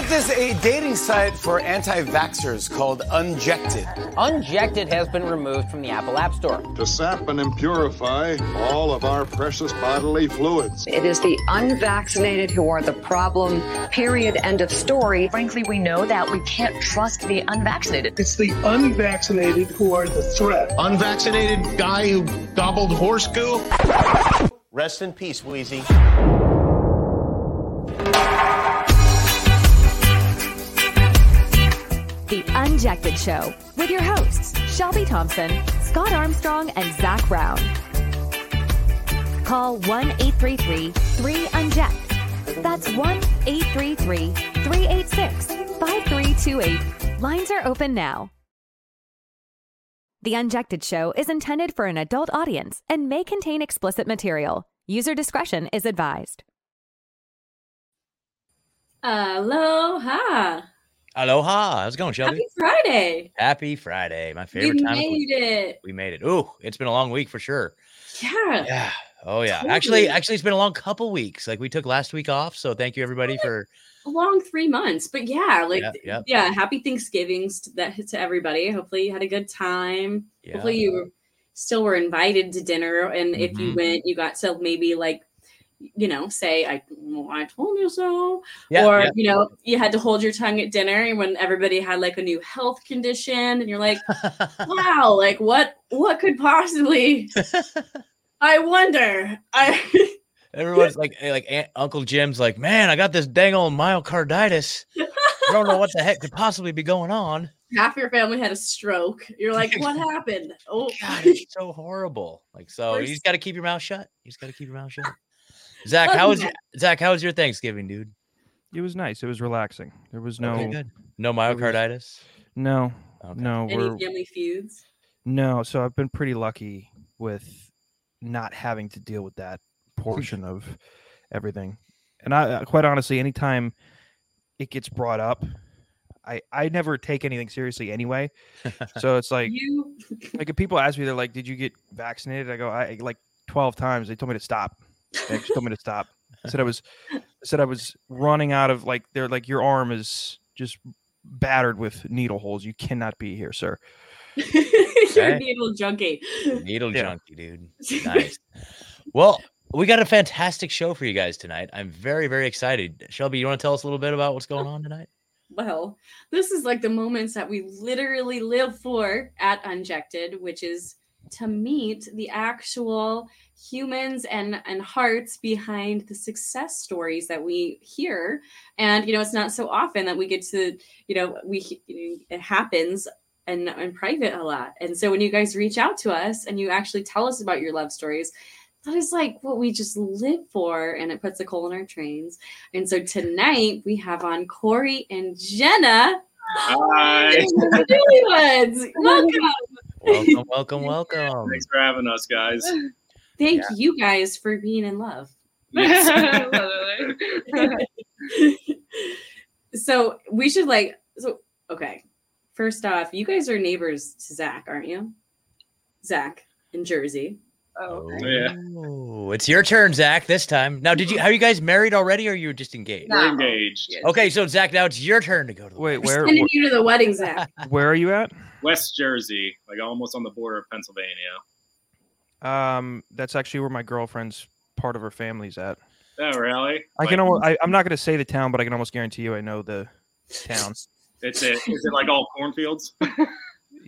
get this a dating site for anti vaxxers called Unjected. Unjected has been removed from the Apple App Store. To sap and impurify all of our precious bodily fluids. It is the unvaccinated who are the problem, period, end of story. Frankly, we know that we can't trust the unvaccinated. It's the unvaccinated who are the threat. Unvaccinated guy who gobbled horse goo? Rest in peace, Wheezy. Unjected Show with your hosts, Shelby Thompson, Scott Armstrong, and Zach Brown. Call 1 833 3UNJECT. That's 1 833 386 5328. Lines are open now. The Unjected Show is intended for an adult audience and may contain explicit material. User discretion is advised. Aloha. Aloha. How's it going, Shelby? Happy Friday. Happy Friday. My favorite we time. made of week. it. We made it. Ooh, it's been a long week for sure. Yeah. Yeah. Oh yeah. Totally. Actually, actually, it's been a long couple weeks. Like we took last week off, so thank you everybody for. A long three months. But yeah, like Yep, yep. yeah, happy Thanksgivings to that to everybody. Hopefully you had a good time. Yeah. Hopefully you still were invited to dinner. And if you Mhm. went, you got to maybe like you know, say I well, I told you so. Yeah, or yeah. you know, you had to hold your tongue at dinner when everybody had like a new health condition, and you're like, wow, like what what could possibly I wonder. I Everyone's like, eh, like Aunt, Uncle Jim's like, man, I got this dang old myocarditis. I don't know what the heck could possibly be going on. half your family had a stroke. You're like, what happened? Oh, God, it's so horrible. Like, so you just got to keep your mouth shut. You just got to keep your mouth shut. Zach, how was your, Zach? How was your Thanksgiving, dude? It was nice. It was relaxing. There was no Okay, good. No there was- myocarditis. No, Okay. no. any We're family feuds? no. So I've been pretty lucky with not having to deal with that portion of everything. And I, uh, quite honestly, anytime it gets brought up, I I never take anything seriously anyway. So it's like You like if people ask me, they're like, "Did you get vaccinated?" I go, "I like twelve times." They told me to stop. They actually told me to stop. I said I was, I said I was running out of like they're like your arm is just battered with needle holes. You cannot be here, sir. you're Okay. a needle junkie. Needle Yeah. junkie, dude. Nice. well, we got a fantastic show for you guys tonight. I'm very, very excited. Shelby, you want to tell us a little bit about what's going on tonight? Well, this is like the moments that we literally live for at Unjected, which is to meet the actual humans and and hearts behind the success stories that we hear. And you know it's not so often that we get to you know we it happens and in private a lot. And so when you guys reach out to us and you actually tell us about your love stories that is like what we just live for and it puts a coal in our trains. And so tonight we have on corey and Genna. Hi. the newlyweds. Welcome Welcome, welcome, welcome. Thanks for having us, guys. thank you guys for being in love. So we should like so okay. First off you guys are neighbors to zach aren't you? Zach in jersey Oh, Yeah. it's your turn, Zach. This time. Now, did you? Are you guys married already, or you were just engaged? We're engaged. Okay, so Zach, now it's your turn to go to. The Wait, We're where sending you to the wedding zach where are you at? West Jersey, like almost on the border of Pennsylvania. Um, that's actually where my girlfriend's part of her family's at. Oh, really? I can Like, almost, I, I'm not going to say the town, but I can almost guarantee you I know the town. It's it. Is it like all cornfields?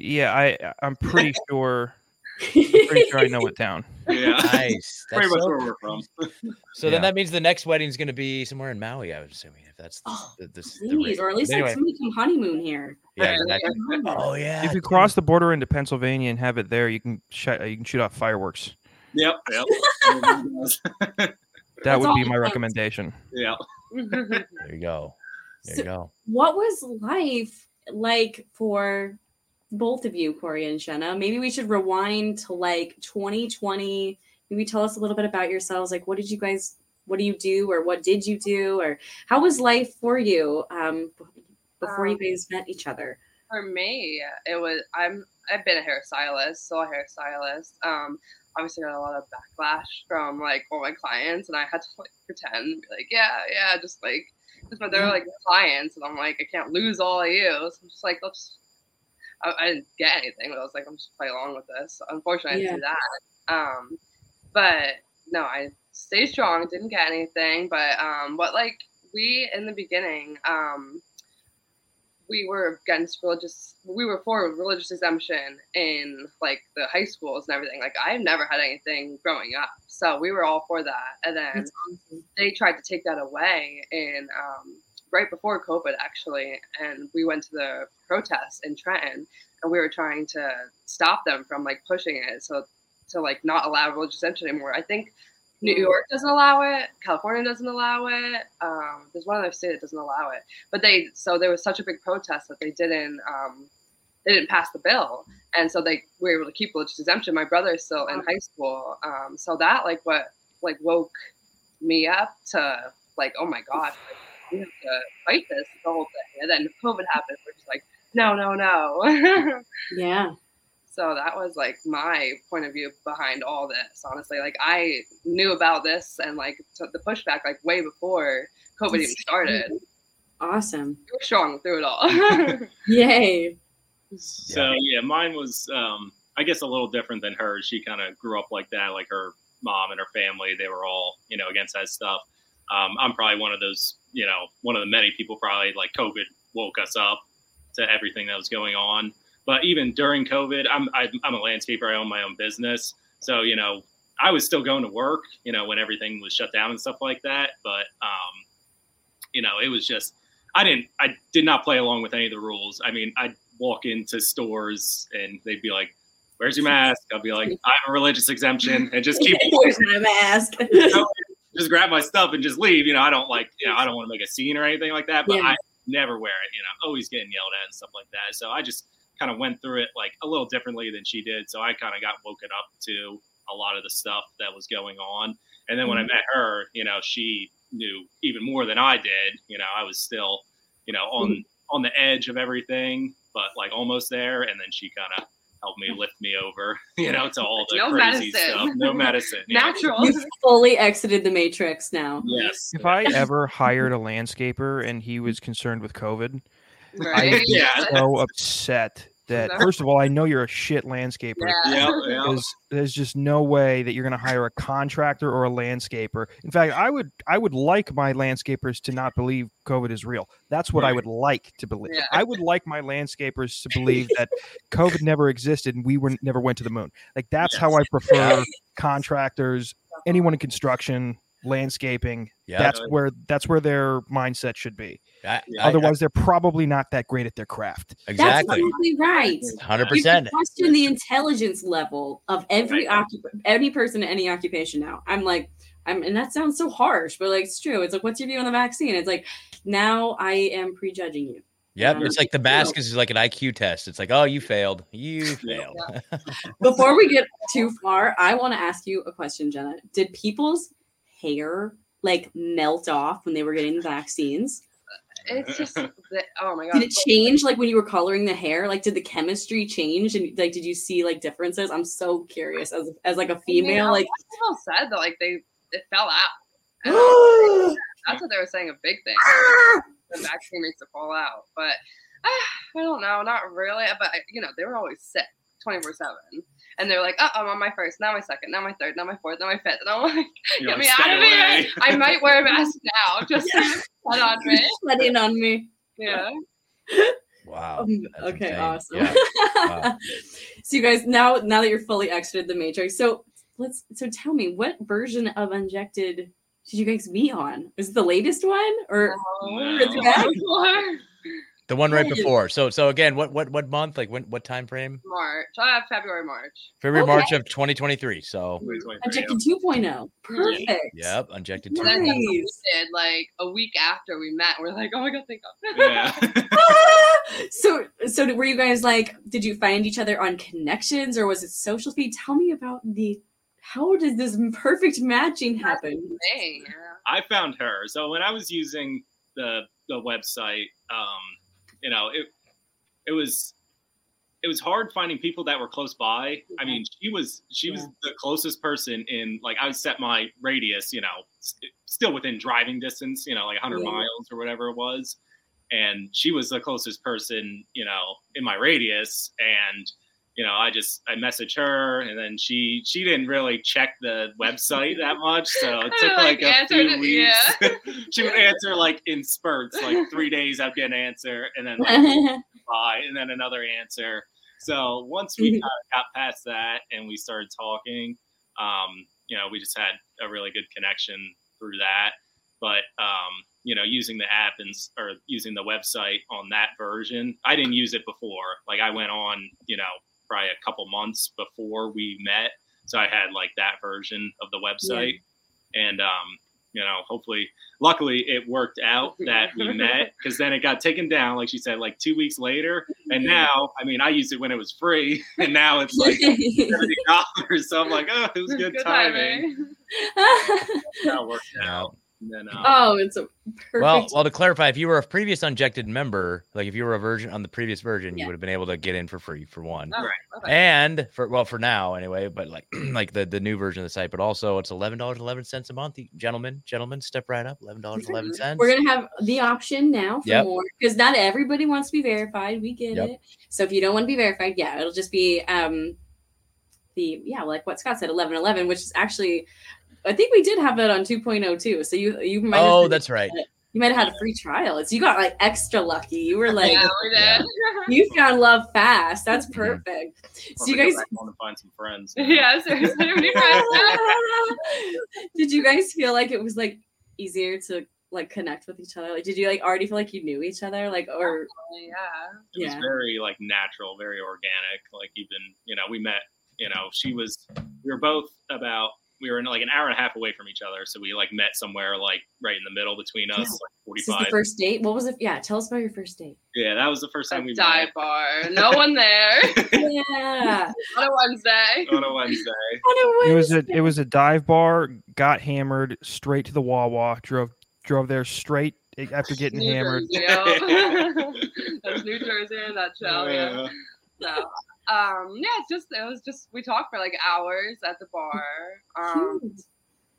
Yeah, I I'm pretty sure. I'm pretty sure I know what town. Yeah. Nice. Pretty That's much so- where we're from. So Yeah. then that means the next wedding's going to be somewhere in Maui. I was assuming if that's the, Oh, the, the, the please rate. or at least Anyway, like somebody come honeymoon here yeah, exactly. Oh yeah. If you cross the border into Pennsylvania and have it there, you can sh- uh, you can shoot off fireworks. Yep. Yep. Oh that That's would be my takes. recommendation. yeah. There you go. There So- you go. what was life like for both of you, Corey and Genna? Maybe we should rewind to like 2020. Maybe tell us a little bit about yourselves. Like, what did you guys, what do you do, or what did you do, or how was life for you um, before you Um, guys met each other? For me, it was I'm I've been a hairstylist, still a hairstylist. Um, obviously got a lot of backlash from like all my clients, and I had to like pretend, be like, yeah, yeah, just like but they're like clients, and I'm like, I can't lose all of you. So I'm just like, let's. I, I didn't get anything, but I was like, I'm just play along with this. Unfortunately, I didn't do that. Um, but no, I stayed strong. Didn't get anything, but um, what like we in the beginning, um, we were against religious. We were for religious exemption in like the high schools and everything. Like I've never had anything growing up, so we were all for that. And then awesome. they tried to take that away in um, right before COVID, actually. And we went to the protests in Trenton, and we were trying to stop them from like pushing it, so to like not allow religious exemption anymore. I think New York doesn't allow it. California doesn't allow it. Um, there's one other state that doesn't allow it. But they so there was such a big protest that they didn't um, they didn't pass the bill, and so they were able to keep religious exemption. My brother's still in high school, um, so that like what like woke me up to like oh my god, like, we have to fight this the whole thing. And then COVID happened. We're just like no no no. Yeah. So that was like my point of view behind all this. Honestly, like I knew about this and like t- the pushback like way before COVID even started. Awesome. You were strong through it all. Yay. So yeah, mine was um, I guess a little different than hers. She kind of grew up like that, like her mom and her family. They were all you know against that stuff. Um, I'm probably one of those, you know, one of the many people probably like COVID woke us up to everything that was going on. But even during COVID, I'm I, I'm a landscaper. I own my own business, so you know I was still going to work. You know when everything was shut down and stuff like that. But um, you know it was just I didn't I did not play along with any of the rules. I mean I'd walk into stores and they'd be like, "Where's your mask?" I'll be like, "I have a religious exemption," and just keep Where's my mask? just grab my stuff and just leave. You know, I don't like, you know, I don't want to make a scene or anything like that, but Yeah. I never wear it, you know, always getting yelled at and stuff like that. So I just kind of went through it like a little differently than she did. So I kind of got woken up to a lot of the stuff that was going on. And then when I Mhm. met her, you know, she knew even more than I did. You know, I was still, you know, on on the edge of everything, but like almost there. And then she kind of helped me lift me over, you know, to all the No crazy medicine. stuff. No medicine. yeah. Natural. You fully exited the matrix now. Yes. If I ever hired a landscaper and he was concerned with COVID, Right? I'd be Yeah. so upset that first of all, I know you're a shit landscaper. Yeah. Yeah, yeah. Because there's just no way that you're going to hire a contractor or a landscaper. In fact, I would I would like my landscapers to not believe COVID is real. That's what I would like to believe. Yeah. I would like my landscapers to believe that COVID never existed and we were never went to the moon. Like that's how I prefer contractors, uh-huh. anyone in construction, landscaping. Yeah. That's where that's where their mindset should be. I, I- Otherwise, they're probably not that great at their craft. That's exactly. exactly right. Hundred percent. question the intelligence level of every occup- any person in any occupation now. I'm like, I'm, and that sounds so harsh, but like it's true. It's like, what's your view on the vaccine? It's like, now I am prejudging you. Yep. Yeah. It's like the mask is like an IQ test. It's like, oh, you failed. You failed. Before we get too far, I want to ask you a question, Genna. Did people's hair like melt off when they were getting the vaccines? It's just that, oh my god. Did it change like when you were coloring the hair? Like, did the chemistry change? And like, did you see like differences? I'm so curious as as like a female. Yeah, Like, a lot of people said that like they it fell out. And I was like, that's what they were saying. A big thing. the vaccine makes it fall out, but ah, I don't know, not really. But you know, they were always sick, twenty four seven, and they're like, "Oh, I'm on my first, now my second, now my third, now my fourth, now my fifth. and I'm like, You're "Get like, me "Stay out of here! I might wear a mask now, just to put on me." let in on me. Yeah. Wow. Um, okay, insane. awesome. Yeah. Wow. so you guys now now that you're fully exited the matrix, so let's so tell me what version of Unjected did you guys be on? Was it the latest one or Oh, or the one right before. So so again, what what what month? Like when what time frame? March. I have February, March. February, Okay. March of 2023. So Unjected 2.0. Perfect. yep, unjected. And then two. that's what we did like a week after we met. We're like, oh my god, thank God. Yeah. So so were you guys like did you find each other on connections or was it social feed? Tell me about the how did this perfect matching happen? Dang. I found her. So when I was using the the website, um, you know, it it was it was hard finding people that were close by. I mean, she was she was the closest person in like I set my radius, you know, st- still within driving distance, you know, like 100 Yeah. miles or whatever it was, and she was the closest person, you know, in my radius, and you know, I just I messaged her, and then she she didn't really check the website that much, so it took Like, like, a few weeks. yeah. she would answer like in spurts, like three days I'd get an answer, and then like bye, and then another answer. So once we got, got past that and we started talking, um, you know, we just had a really good connection through that. But um, you know, using the app and or using the website on that version, I didn't use it before. Like I went on, you know, probably a couple months before we met, so I had like that version of the website, and um, you know, hopefully, luckily, it worked out that we met because then it got taken down, like she said, like two weeks later, and now, I mean, I used it when it was free, and now it's like seventy dollars. So I'm like, oh, it was good, Good timing. That worked out. And then, um, oh, it's a perfect. Well, well, to clarify, if you were a previous unjected member, like if you were a version on the previous version, Yeah. you would have been able to get in for free for one. Oh, Right. okay. And for well, for now anyway, but like like the the new version of the site, but also it's eleven dollars eleven cents a month. Gentlemen, gentlemen, step right up. Eleven dollars eleven cents. We're gonna have the option now for Yep. more because not everybody wants to be verified. We get Yep. it. So if you don't want to be verified, yeah, it'll just be um the yeah, like what Scott said, eleven eleven, which is actually I think we did have that on 2.0 too. So you you might Oh, been- that's right. You might have had a free trial. So you got like extra lucky. You were like yeah, we did. you found love fast. That's Mm-hmm. perfect. So you guys back home and find some friends. yeah, seriously. we did you guys feel like it was like easier to like connect with each other? Like did you like already feel like you knew each other? Like or yeah. it was Yeah. very like natural, very organic. Like even you know, we met. You know, she was. We were both about. We were in like an hour and a half away from each other, so we like met somewhere like right in the middle between us, Yeah. like this is the forty-five. first date. What was it? Yeah, tell us about your first date. yeah, that was the first time A we dive met bar. No one there Yeah. on a Wednesday. on a Wednesday. On a Wednesday. It was a it was a dive bar. Got hammered straight to the Wawa. Drove drove there straight after getting New hammered. Jersey, yeah. That's New Jersey in a nutshell. Yeah. Yeah. No. Um, yeah, it's just it was just we talked for like hours at the bar. Um, Cute.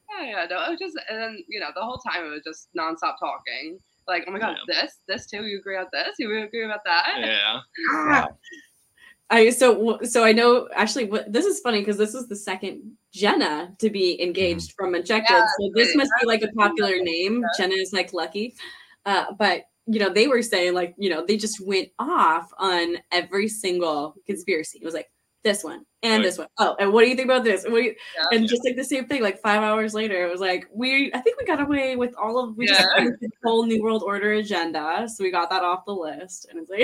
yeah, yeah, no, it was just and then you know the whole time it was just nonstop talking. Like, oh my god, this, this too. You agree on this? You agree about that? Yeah. I so so I know actually what this is funny because this is the second Jenna to be engaged from Unjected. Yeah, so this right. must be like a popular name. Jenna is like lucky. Uh, but you know, they were saying like, you know, they just went off on every single conspiracy. It was like this one and Right. this one. Oh, and what do you think about this? And, what do you, Yeah. and just like the same thing, like five hours later, it was like we I think we got away with all of we just Yeah. did the whole New World Order agenda. So we got that off the list. And it's like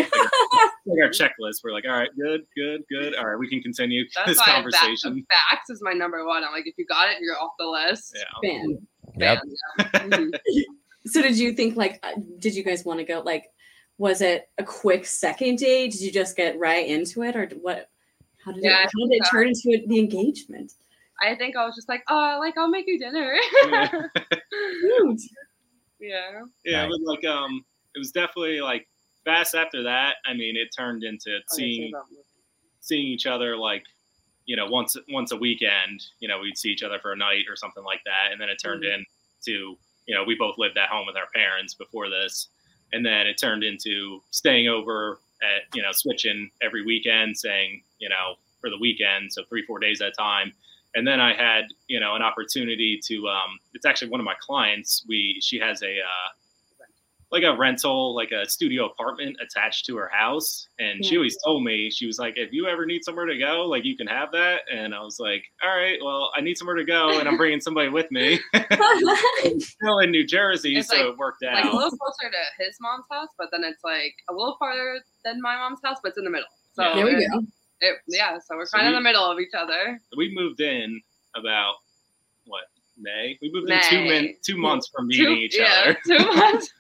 Like our checklist. We're like, all right, good, good, good. All right, we can continue That's this conversation. Back, facts is my number one. I'm like, if you got it, you're off the list. Yeah. fan. Yep. Fan, yeah. Mhm. So did you think like uh, did you guys want to go like was it a quick second date? Did you just get right into it or what how did Yeah, it how did it so. turn into the engagement? I think I was just like, oh, like I'll make you dinner. Yeah. Yeah. Yeah, Right. it was like um, it was definitely like fast after that. I mean, it turned into Okay, seeing so seeing each other like you know once once a weekend. You know, we'd see each other for a night or something like that, and then it turned Mm-hmm. into you know we both lived at home with our parents before this, and then it turned into staying over at you know switching every weekend, saying you know for the weekend, so three four days at a time. And then I had, you know, an opportunity to. Um, it's actually one of my clients. We she has a uh, like a rental, like a studio apartment attached to her house. And she always told me, she was like, if you ever need somewhere to go, like you can have that. And I was like, all right, well, I need somewhere to go and I'm bringing somebody with me. Still in New Jersey, It's so like- it worked out. Like a little closer to his mom's house, but then it's like a little farther than my mom's house, but it's in the middle. So Yeah. there we go. it- yeah, so we're So kind of in the middle of each other. We moved in about what, May? We moved in two, min- two months from meeting Two, each yeah, other. two months.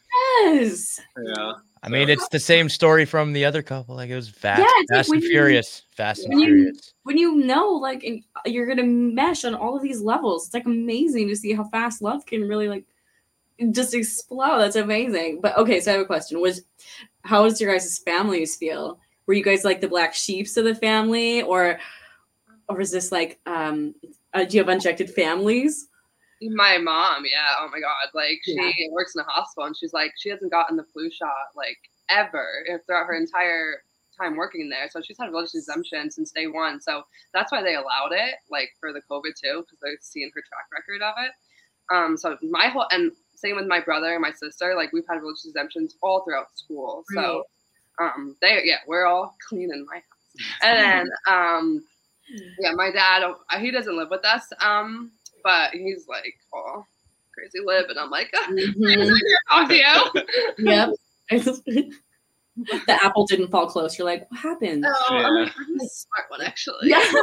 Yes. Yeah. I mean, it's the same story from the other couple. Like it was fast, Yeah, it's like fast when and you- furious, fast and you- furious. When you know like and you're gonna mesh on all of these levels, it's like amazing to see how fast love can really like just explode. That's amazing. But okay, so I have a question. Was how does your guys' families feel were you guys like the black sheeps of the family, or or is this like um, uh, do you have unjected families? My mom, yeah. Oh my god, like she Yeah. works in a hospital, and she's like she hasn't gotten the flu shot like ever throughout her entire time working there. So she's had religious exemption since day one. So that's why they allowed it, like for the COVID too, because they've seen her track record of it. Um, so my whole and same with my brother and my sister, like we've had religious exemptions all throughout school. So um, they yeah, we're all clean in my house. And then um, yeah, my dad uh, he doesn't live with us, um, but he's like, oh, crazy live, and I'm like, talk to you. Yep. the apple didn't fall close. You're like, what happened? Oh, I'm like, I'm a smart one actually. Yeah.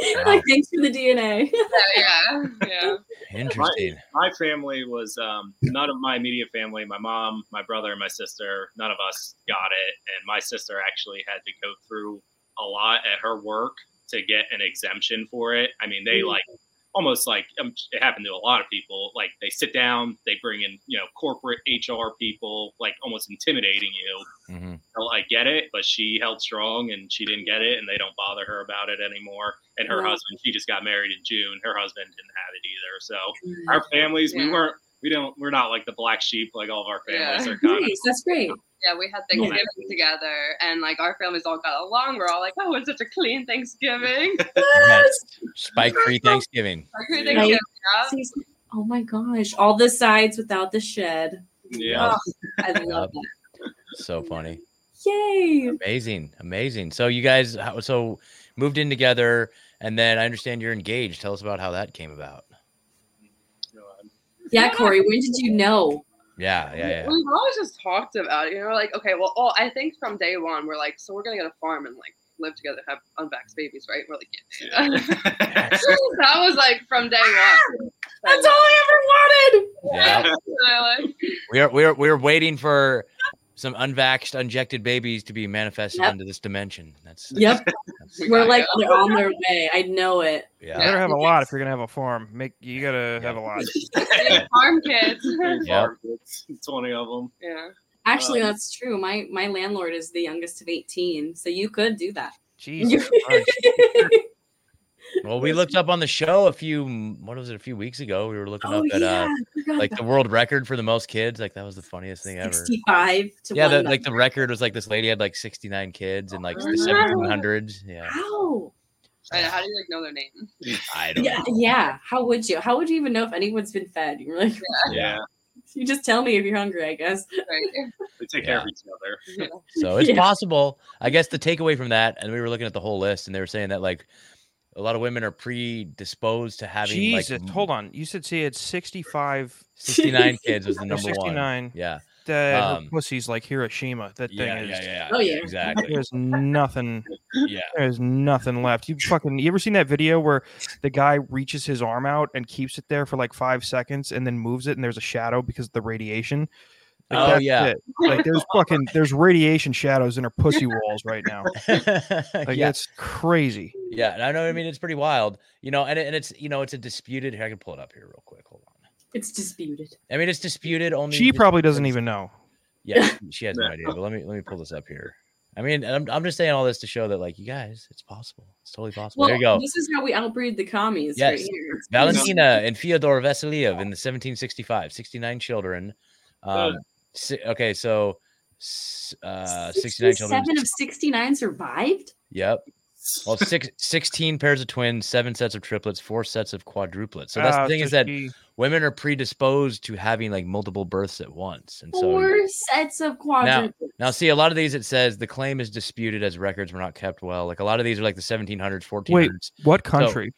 like, thanks for the DNA. yeah, yeah. Interesting. My, my family was um, none of my immediate family. My mom, my brother, and my sister. None of us got it, and my sister actually had to go through a lot at her work to get an exemption for it. I mean, they Mm. like almost like um, it happened to a lot of people. Like they sit down, they bring in you know corporate HR people, like almost intimidating you. Mm-hmm. to like get it, but she held strong and she didn't get it, and they don't bother her about it anymore. And her Wow. husband, she just got married in June. Her husband didn't have it either. So Mm. our families, we weren't, we don't, we're not like the black sheep. Like all of our families Yeah. are kind of That's great. Yeah, we had Thanksgiving together, and like our families all got along. We're all like, "Oh, it's such a clean Thanksgiving." Yes. Spike free Thanksgiving. Right. Yeah. Oh my gosh. All the sides without the shed. yeah. Oh, I love that. So funny. Yay. Amazing. Amazing. So you guys so moved in together and then I understand you're engaged. Tell us about how that came about. Yeah, Corey, when did you know? Yeah, yeah, yeah. We've always just talked about it. You know, like, okay, well, oh, I think from day one, we're like, so we're gonna get a farm and like live together, have unvaxxed babies, right? We're like, yeah. that was like from day one. Ah! That's all I ever wanted. Yeah. Like, We are we're we're waiting for some unvaxxed, unjected babies to be manifested Yep. into this dimension. That's Yep. that's- We're like they're on their way. I know it. Yeah. You yeah. better have a lot if you're gonna have a farm. Make you gotta have a lot. farm kids. Yep. It's Twenty of them. yeah. Actually, Um, that's true. My my landlord is the youngest of 18, so you could do that. Jesus Well, we looked up on the show a few what was it a few weeks ago. We were looking oh up at yeah, uh I forgot like the world record for the most kids. Like that was the funniest thing ever. 65 to Yeah, the, like the record was like this lady had like 69 kids in like the 1700s. Yeah. How? How do you like know their name? I don't Yeah, yeah. How would you? How would you even know if anyone's been fed? You're like, Yeah. You just tell me if you're hungry, I guess. Right. They take care of each other. So it's Yeah. possible. I guess the takeaway from that, and we were looking at the whole list, and they were saying that like a lot of women are predisposed to having Jesus, like hold on. You said she had 65 69 kids was the number 69. one. Yeah. That Um, her pussy's like Hiroshima. That thing Yeah, is yeah, yeah. Oh, yeah. Exactly. there's nothing Yeah. there's nothing left. You fucking you ever seen that video where the guy reaches his arm out and keeps it there for like five seconds and then moves it and there's a shadow because of the radiation? Like, Oh, yeah. it. Like there's fucking there's radiation shadows in her pussy walls right now. Like yeah. that's crazy. Yeah. And I know. I mean, it's pretty wild, you know, and, it, and it's, you know, it's a disputed. Here, I can pull it up here real quick. Hold on. It's disputed. I mean, it's disputed only. She probably doesn't even know. Yeah, she has no idea. But let me let me pull this up here. I mean, I'm, I'm just saying all this to show that, like, you guys, it's possible. It's totally possible. Well, there you go. this is how we outbreed the commies right Yes. here. Valentina and Fyodor Vasiliev in the 1765, 69 children. Um, si- okay, so uh, 69 children. Seven of 69 survived? Yep. Well, six, 16 pairs of twins, seven sets of triplets, four sets of quadruplets. So that's Ah, the thing is that she- women are predisposed to having like multiple births at once. And so Four sets of quadruplets. now, see, a lot of these it says the claim is disputed as records were not kept well. Like a lot of these are like the 1700s, 1400s. Wait, what So, country?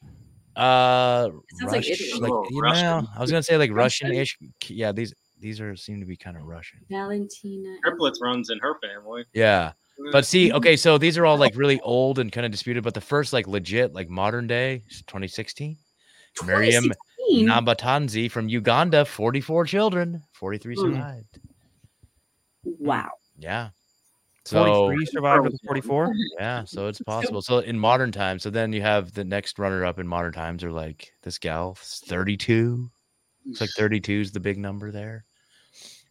uh, sounds like Rush- like, Oh, you know, I was gonna say like Russian. Russian-ish. Yeah, these these are seem to be kind of Russian. Valentina. Triplets runs in her family. Yeah. But see, okay, so these are all like really old and kind of disputed, but the first like legit, like modern day, is 2016. Miriam 2016? Nabatanzi from Uganda, 44 children, 43 Hmm. survived. Wow. Yeah. So 43 survived of the 44? yeah, so it's possible. So in modern times, so then you have the next runner up in modern times are like this gal, 32. It's like 32 is the big number there.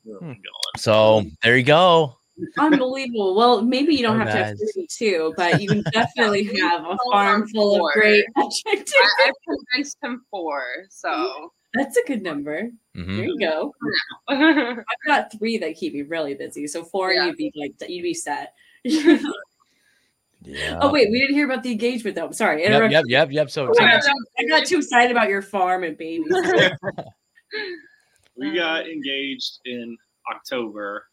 Oh, Hmm. So there you go. Unbelievable. Well, maybe you don't Oh, have to have guys. 32, but you can definitely have a farm on, full of four. great I, adjectives. I've convinced him four, so That's a good number. Mhm. There you go. yeah. I've got three that keep me really busy. So four, Yeah. you'd be like, you'd be set. Yeah. oh wait, we didn't hear about the engagement though. I'm sorry. Yep, yep, yep, yep. So, I so got, too, I got too excited about your farm and babies. we got engaged in October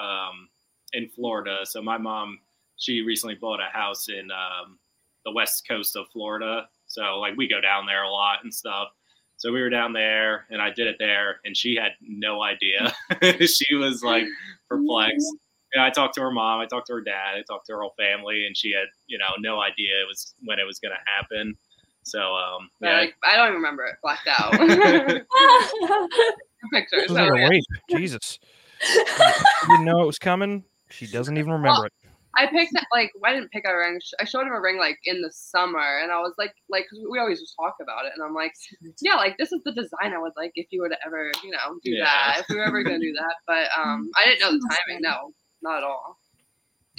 um, in Florida. So my mom, she recently bought a house in um, the west coast of Florida. So like we go down there a lot and stuff. So we were down there and I did it there and she had no idea. she was like perplexed. Yeah, I talked to her mom, I talked to her dad, I talked to her whole family, and she had, you know, no idea it was when it was gonna happen. So um yeah, like, I don't even remember it blacked out. Pictures. This is like so, a yeah. rape. Jesus. She didn't know it was coming. She doesn't even remember it. I picked it like I didn't pick a ring. I showed him a ring like in the summer, and I was like, like 'cause we always just talk about it, and I'm like, yeah, like this is the design I would like if you were to ever, you know, do Yeah. that. If we were ever gonna do that, but um, I didn't know the timing. No, not at all.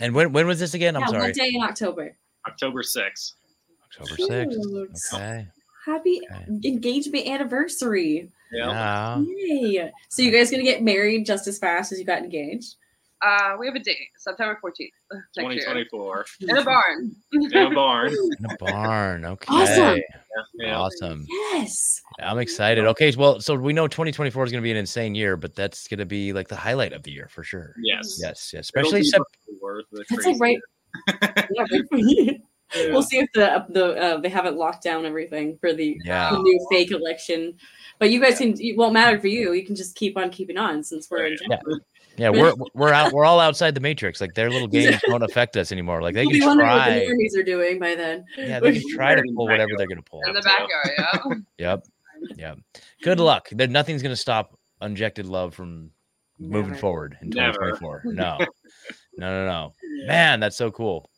and when when was this again? I'm yeah, sorry. what day in October? October sixth. October sixth. Cute. Okay. Happy engagement anniversary. Yeah. Yay. So you guys gonna get married just as fast as you got engaged? Uh, we have a date, September 14th next Twenty year, twenty four. in a barn. In a barn. In a barn. Okay. Awesome. Yeah. Awesome. Yes. I'm excited. Okay, well, so we know 2024 is going to be an insane year, but that's going to be like the highlight of the year for sure. Yes. Yes, yes. Especially be Sep- worth the That's like right. yeah, right for you. Yeah. We'll see if the the uh, they haven't locked down everything for the, Yeah. new fake election. But you guys can. It won't matter for you. You can just keep on keeping on since we're in. yeah. Yeah, we're we're out we're all outside the matrix. Like their little games don't affect us anymore. Like they You'll can be wondering what try. the normies are doing by then. Yeah, they can try to pull whatever they're going to pull. in the backyard. Yeah. Yep. Yep. Good luck. There, nothing's going to stop unjected love from moving Never. forward in Never. 2024. No. No, no, no. Man, that's so cool.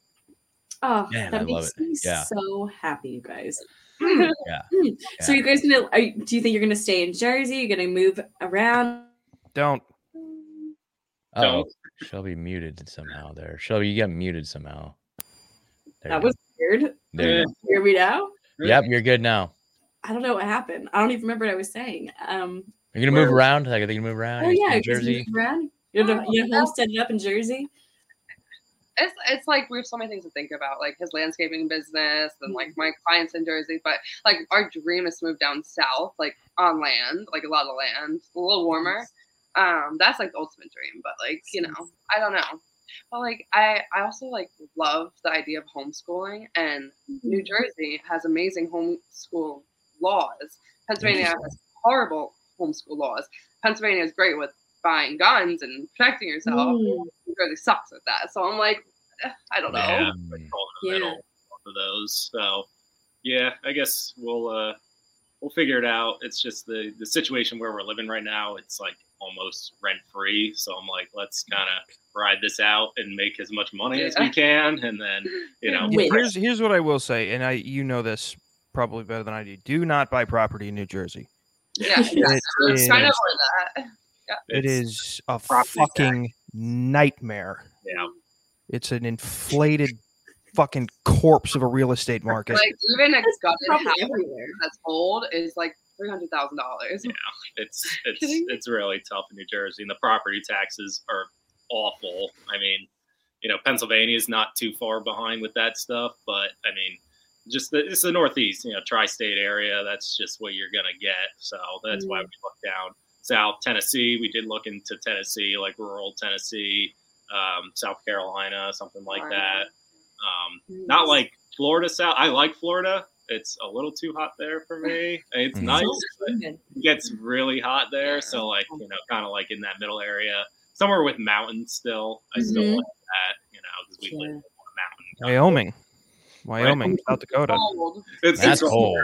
Oh, Man, that I love makes it. me Yeah. so happy, you guys. Yeah. Mm. So you guys gonna? Are, you- do you think you're gonna stay in Jersey? You're gonna move around? Don't. Oh, Shelby muted somehow there. Shelby, you got muted somehow. There That you was weird. There you go. Hear me now? Yep, you're good now. I don't know what happened. I don't even remember what I was saying. Um. Are You're gonna move Where- around. Like, are they gonna move around? Oh You yeah, in you guys Jersey. moved around. You're the, you homestead up in Jersey. It's it's like we have so many things to think about, like his landscaping business and like my clients in Jersey. But like our dream is to move down south, like on land, like a lot of land, a little warmer. Um, that's like the ultimate dream. But like you know, I don't know. But like I I also like love the idea of homeschooling, and New Jersey has amazing homeschool laws. Pennsylvania has horrible homeschool laws. Pennsylvania is great with buying guns and protecting yourself. Mm. New Jersey sucks with that. So I'm like, eh, I don't know. Yeah, like, call in the Yeah. middle, both of those. So yeah, I guess we'll uh we'll figure it out. It's just the the situation where we're living right now. It's like almost rent free. So I'm like, let's kind of ride this out and make as much money as we can, and then you know, Yeah, here's here's what I will say, and I you know this probably better than I do. Do not buy property in New Jersey. Yeah, yeah. It I'm trying to is- that. Yeah. It's- a property tax. fucking nightmare. yeah, It's an inflated fucking corpse of a real estate market. Like even a gutted probably house that's old is like three hundred thousand dollars. Yeah, it's it's it's really tough in New Jersey, and the property taxes are awful. I mean, you know, Pennsylvania is not too far behind with that stuff, but I mean, just the, it's the Northeast, you know, tri-state area. That's just what you're gonna get. So that's why mm. we look down South Tennessee. We did look into Tennessee, like rural Tennessee, um, South Carolina, something like that. Um, not like Florida South. I like Florida. It's a little too hot there for me. It's Mhm. nice, but it gets really hot there. So like you know, kind of like in that middle area, somewhere with mountains. Still, I still Mhm. like that. You know, because we live Yeah. on a mountain. Wyoming, Wyoming, South Dakota. Cold. It's, That's it's cold.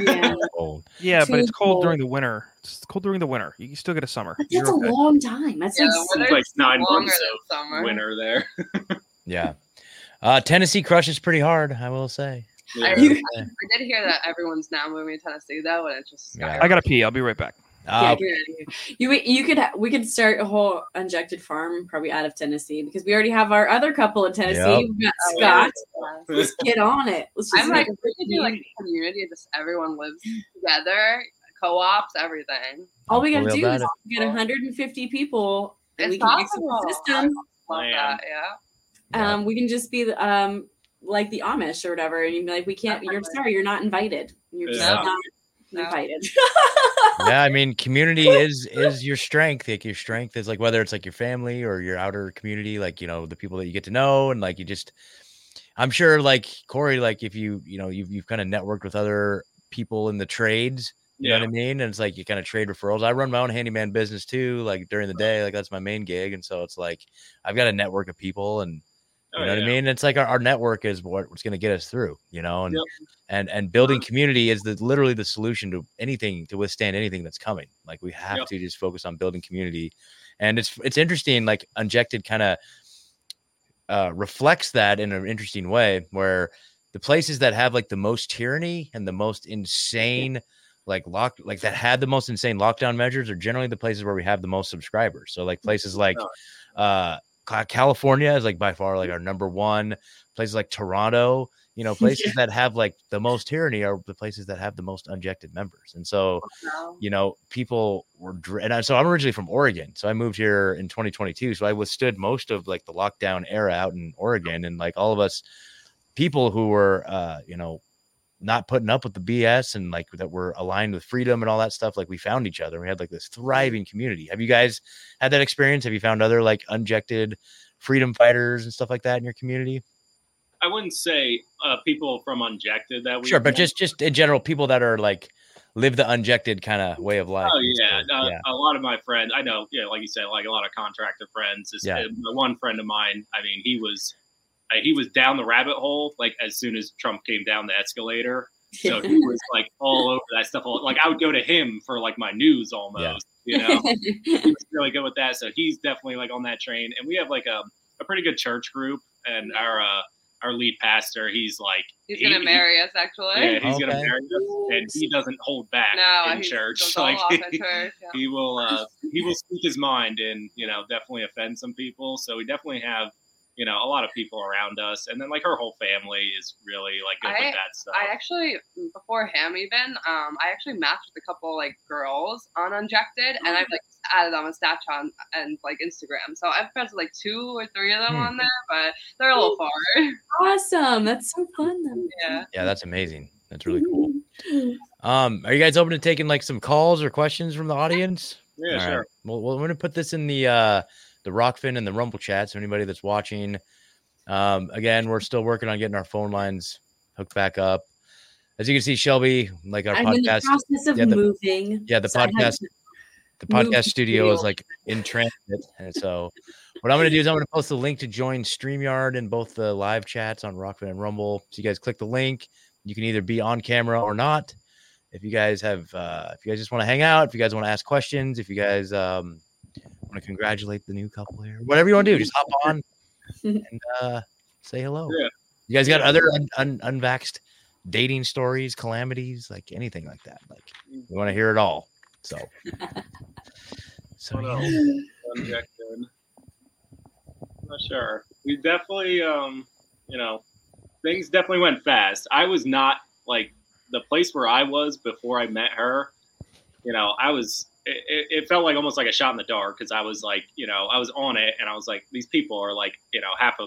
Yeah. Cold. Yeah, but it's cold cold. during the winter. It's cold during the winter. You can still get a summer. But You're that's a okay. long time. That's Yeah, like the like nine months of summer. winter there. Yeah. Uh, Tennessee crushes pretty hard, I will say. I, Yeah. I did hear that everyone's now moving to Tennessee though, and it's just Yeah. I gotta pee. I'll be right back. Yeah, Uh, get out of here. You you could we could start a whole unjected farm probably out of Tennessee because we already have our other couple in Tennessee. Yep. We've got Oh, yeah. Scott. Let's get on it. Let's just I'm like, we could do like community. a community, just everyone lives together, co-ops, everything. All we got to Real do is it. get 150 people. And It's we can fix up possible. the system. Love that, yeah. Um, we can just be um like the Amish or whatever, and you'd be like, we can't. You're sorry, you're not invited. You're Yeah. not invited. yeah, I mean, community is is your strength. Like your strength is like whether it's like your family or your outer community, like you know the people that you get to know, and like you just. I'm sure, like Corey, like if you you know you've you've kind of networked with other people in the trades. You know what I mean? And it's like you kind of trade referrals. I run my own handyman business too, like during the day, like that's my main gig. And so it's like I've got a network of people and you Oh, know what I mean? It's like our, our network is what, what's going to get us through, you know, and, Yep. and, and building community is the, literally the solution to anything, to withstand anything that's coming. Like we have Yep. to just focus on building community. And it's, it's interesting, like Unjected kind of uh, reflects that in an interesting way where the places that have like the most tyranny and the most insane, like lock, like that had the most insane lockdown measures are generally the places where we have the most subscribers. So like places like, uh, California is like by far like our number one. Places like Toronto, you know, places that have like the most tyranny are the places that have the most unjected members. And so, you know, people were, dr- and I, so I'm originally from Oregon. So I moved here in 2022. So I withstood most of like the lockdown era out in Oregon. And like all of us people who were, uh, you know, not putting up with the BS and like that were aligned with freedom and all that stuff. Like we found each other. We had like this thriving community. Have you guys had that experience? Have you found other like unjected freedom fighters and stuff like that in your community? I wouldn't say uh, people from Unjected that we Sure, but just just in general, people that are like live the unjected kind of way of life. Oh yeah, uh, yeah. a lot of my friends. I know, yeah, like you said, like a lot of contractor friends. This, Yeah. uh, one friend of mine. I mean, he was uh, he was down the rabbit hole like as soon as Trump came down the escalator. So he was like all over that stuff. Like I would go to him for like my news almost. You know, he was really good with that. So he's definitely like on that train. And we have like a, a pretty good church group. And our uh, our lead pastor, he's like He's he- gonna he- marry us, actually. Yeah, he's gonna marry us, and he doesn't hold back No, in church. goes all Like off at church, yeah. he will, uh, he will speak his mind, and you know, definitely offend some people. So we definitely have, you know, a lot of people around us, and then like her whole family is really like good I, with that stuff. I actually before him even um I actually matched with a couple like girls on Unjected and I've like added them on Snapchat and, and like Instagram. So I've friends with like two or three of them Hmm. on there, but they're a little far. Awesome. That's so fun. Then. Yeah. Yeah, that's amazing. That's really cool. Um, are you guys open to taking like some calls or questions from the audience? Yeah, All right. sure. Well, well, I'm going to put this in the uh the Rokfin and the Rumble chat. So anybody that's watching, um, again, we're still working on getting our phone lines hooked back up. As you can see, Shelby, like our I'm podcast, process of yeah, the, moving. yeah, the so podcast, the podcast the studio is like in transit, and so what I'm going to do is I'm going to post the link to join Streamyard in both the live chats on Rokfin and Rumble. So you guys click the link. You can either be on camera or not. If you guys have, uh, if you guys just want to hang out, if you guys want to ask questions, if you guys um, want to congratulate the new couple here, whatever you want to do, just hop on and uh, say hello. Yeah. You guys got other un- un- unvaxxed dating stories, calamities, like anything like that? Like we want to hear it all. So, so yeah. Not sure. We definitely, um, you know, things definitely went fast. I was not like the place where I was before I met her. You know, I was. It, it- it felt like almost like a shot in the dark because I was like, you know, I was on it and I was like, these people are like, you know, half a,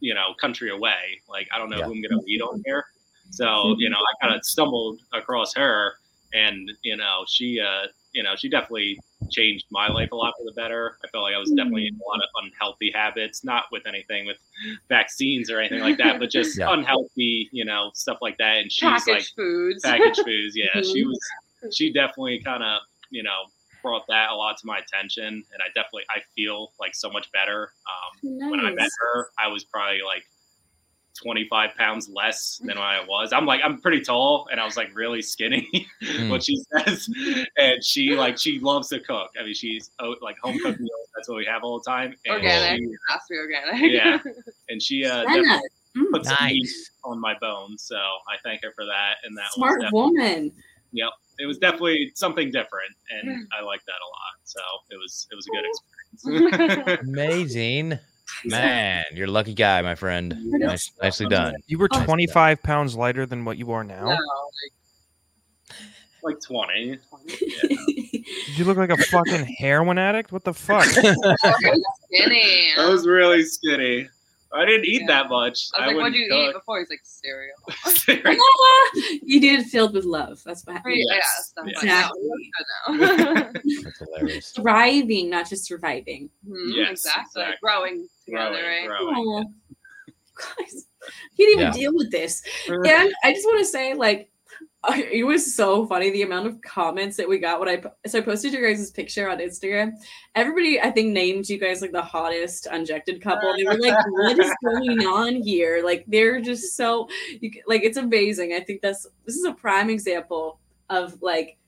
you know, country away. Like, I don't know Yeah. who I'm gonna meet on here. So, you know, I kind of stumbled across her, and you know, she, uh, you know, she definitely changed my life a lot for the better. I felt like I was definitely in a lot of unhealthy habits, not with anything with vaccines or anything like that, but just Yeah. unhealthy, you know, stuff like that. And she's Packaged like foods. packaged foods. Yeah, she was. She definitely kind of, you know, brought that a lot to my attention, and I definitely I feel like so much better. Um, When I met her, I was probably like 25 pounds less than what I was. I'm like, I'm pretty tall and I was like really skinny, Mm. what she says. And she like, she loves to cook. I mean, she's oh, like home cooked meals. That's what we have all the time. And Organic. she- Has to be organic. yeah. And she uh, Senna. definitely put some meat on my bones. So I thank her for that. And that Smart was woman. Yep, it was definitely something different, and I liked that a lot. So it was it was a good experience. Amazing. Man, you're a lucky guy, my friend. Nice, nicely done. You were 25 pounds lighter than what you are now. No, like twenty. Did you look like a fucking heroin addict? What the fuck? like, skinny. I was really skinny. I didn't eat that much. I was like, "What'd you eat cook. before?" He's like, "Cereal." you did filled with love. That's what happened. Yeah, Yes, stuff like exactly. that. That's hilarious. Thriving, not just surviving. Mhm, Yes, exactly. exactly. Growing together, Growing, right? growing. Aw. Guys, you didn't even Yeah. deal with this. And I just want to say, like, I- it was so funny the amount of comments that we got when I so I posted your guys' picture on Instagram. Everybody, I think, named you guys like the hottest unjected couple. They were like, "What is going on here?" Like, they're just so you, like it's amazing. I think that's this is a prime example of like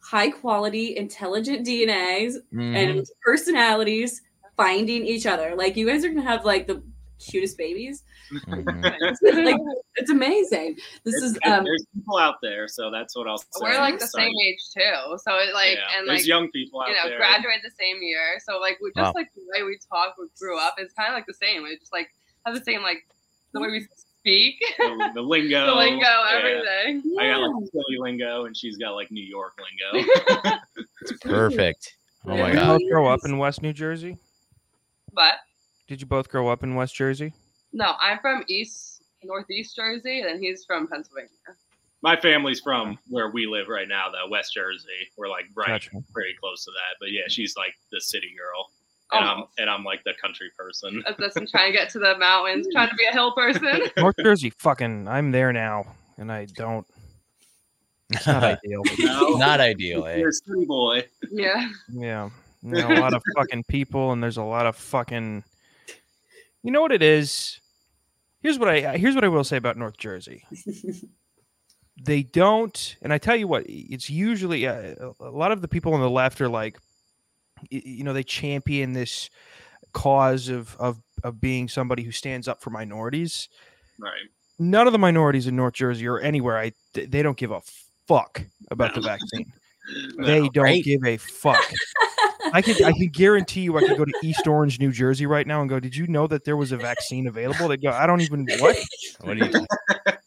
high quality, intelligent DNAs mm-hmm. and personalities finding each other. Like, you guys are gonna have like the cutest babies. like, it's amazing. This It's- is um there's people out there, so that's what I'll say. We're like the So, same age too, so it like yeah, and there's like young people out you know there. graduated the same year, so like we just Wow. like the way we talk, we grew up, it's kind of like the same. We just like have the same like the way we speak, the, the lingo, the lingo, yeah. everything. I got like Philly lingo, and she's got like New York lingo. it's Perfect. Oh my Did you god. both grow up in West New Jersey? But Did you both grow up in West Jersey? no, I'm from East Northeast Jersey, and he's from Pennsylvania. My family's from where we live right now, though, West Jersey. We're like right, Gotcha. pretty close to that. But yeah, she's like the city girl, and I'm and I'm like the country person. As this, I'm trying to get to the mountains, trying to be a hill person. North Jersey, fucking, I'm there now, and I don't. It's not ideal. No, Not ideal, eh? you're a city boy. yeah. Yeah, you know, a lot of fucking people, and there's a lot of fucking. You know what it is? Here's what I here's what I will say about North Jersey. They don't, and I tell you what, it's usually uh, a lot of the people on the left are like, you know, they champion this cause of of of being somebody who stands up for minorities. Right. None of the minorities in North Jersey or anywhere, I they don't give a fuck about the vaccine. They don't right? give a fuck. I can I can guarantee you I could go to East Orange, New Jersey right now and go, Did you know that there was a vaccine available? They go, I don't even what? What do you?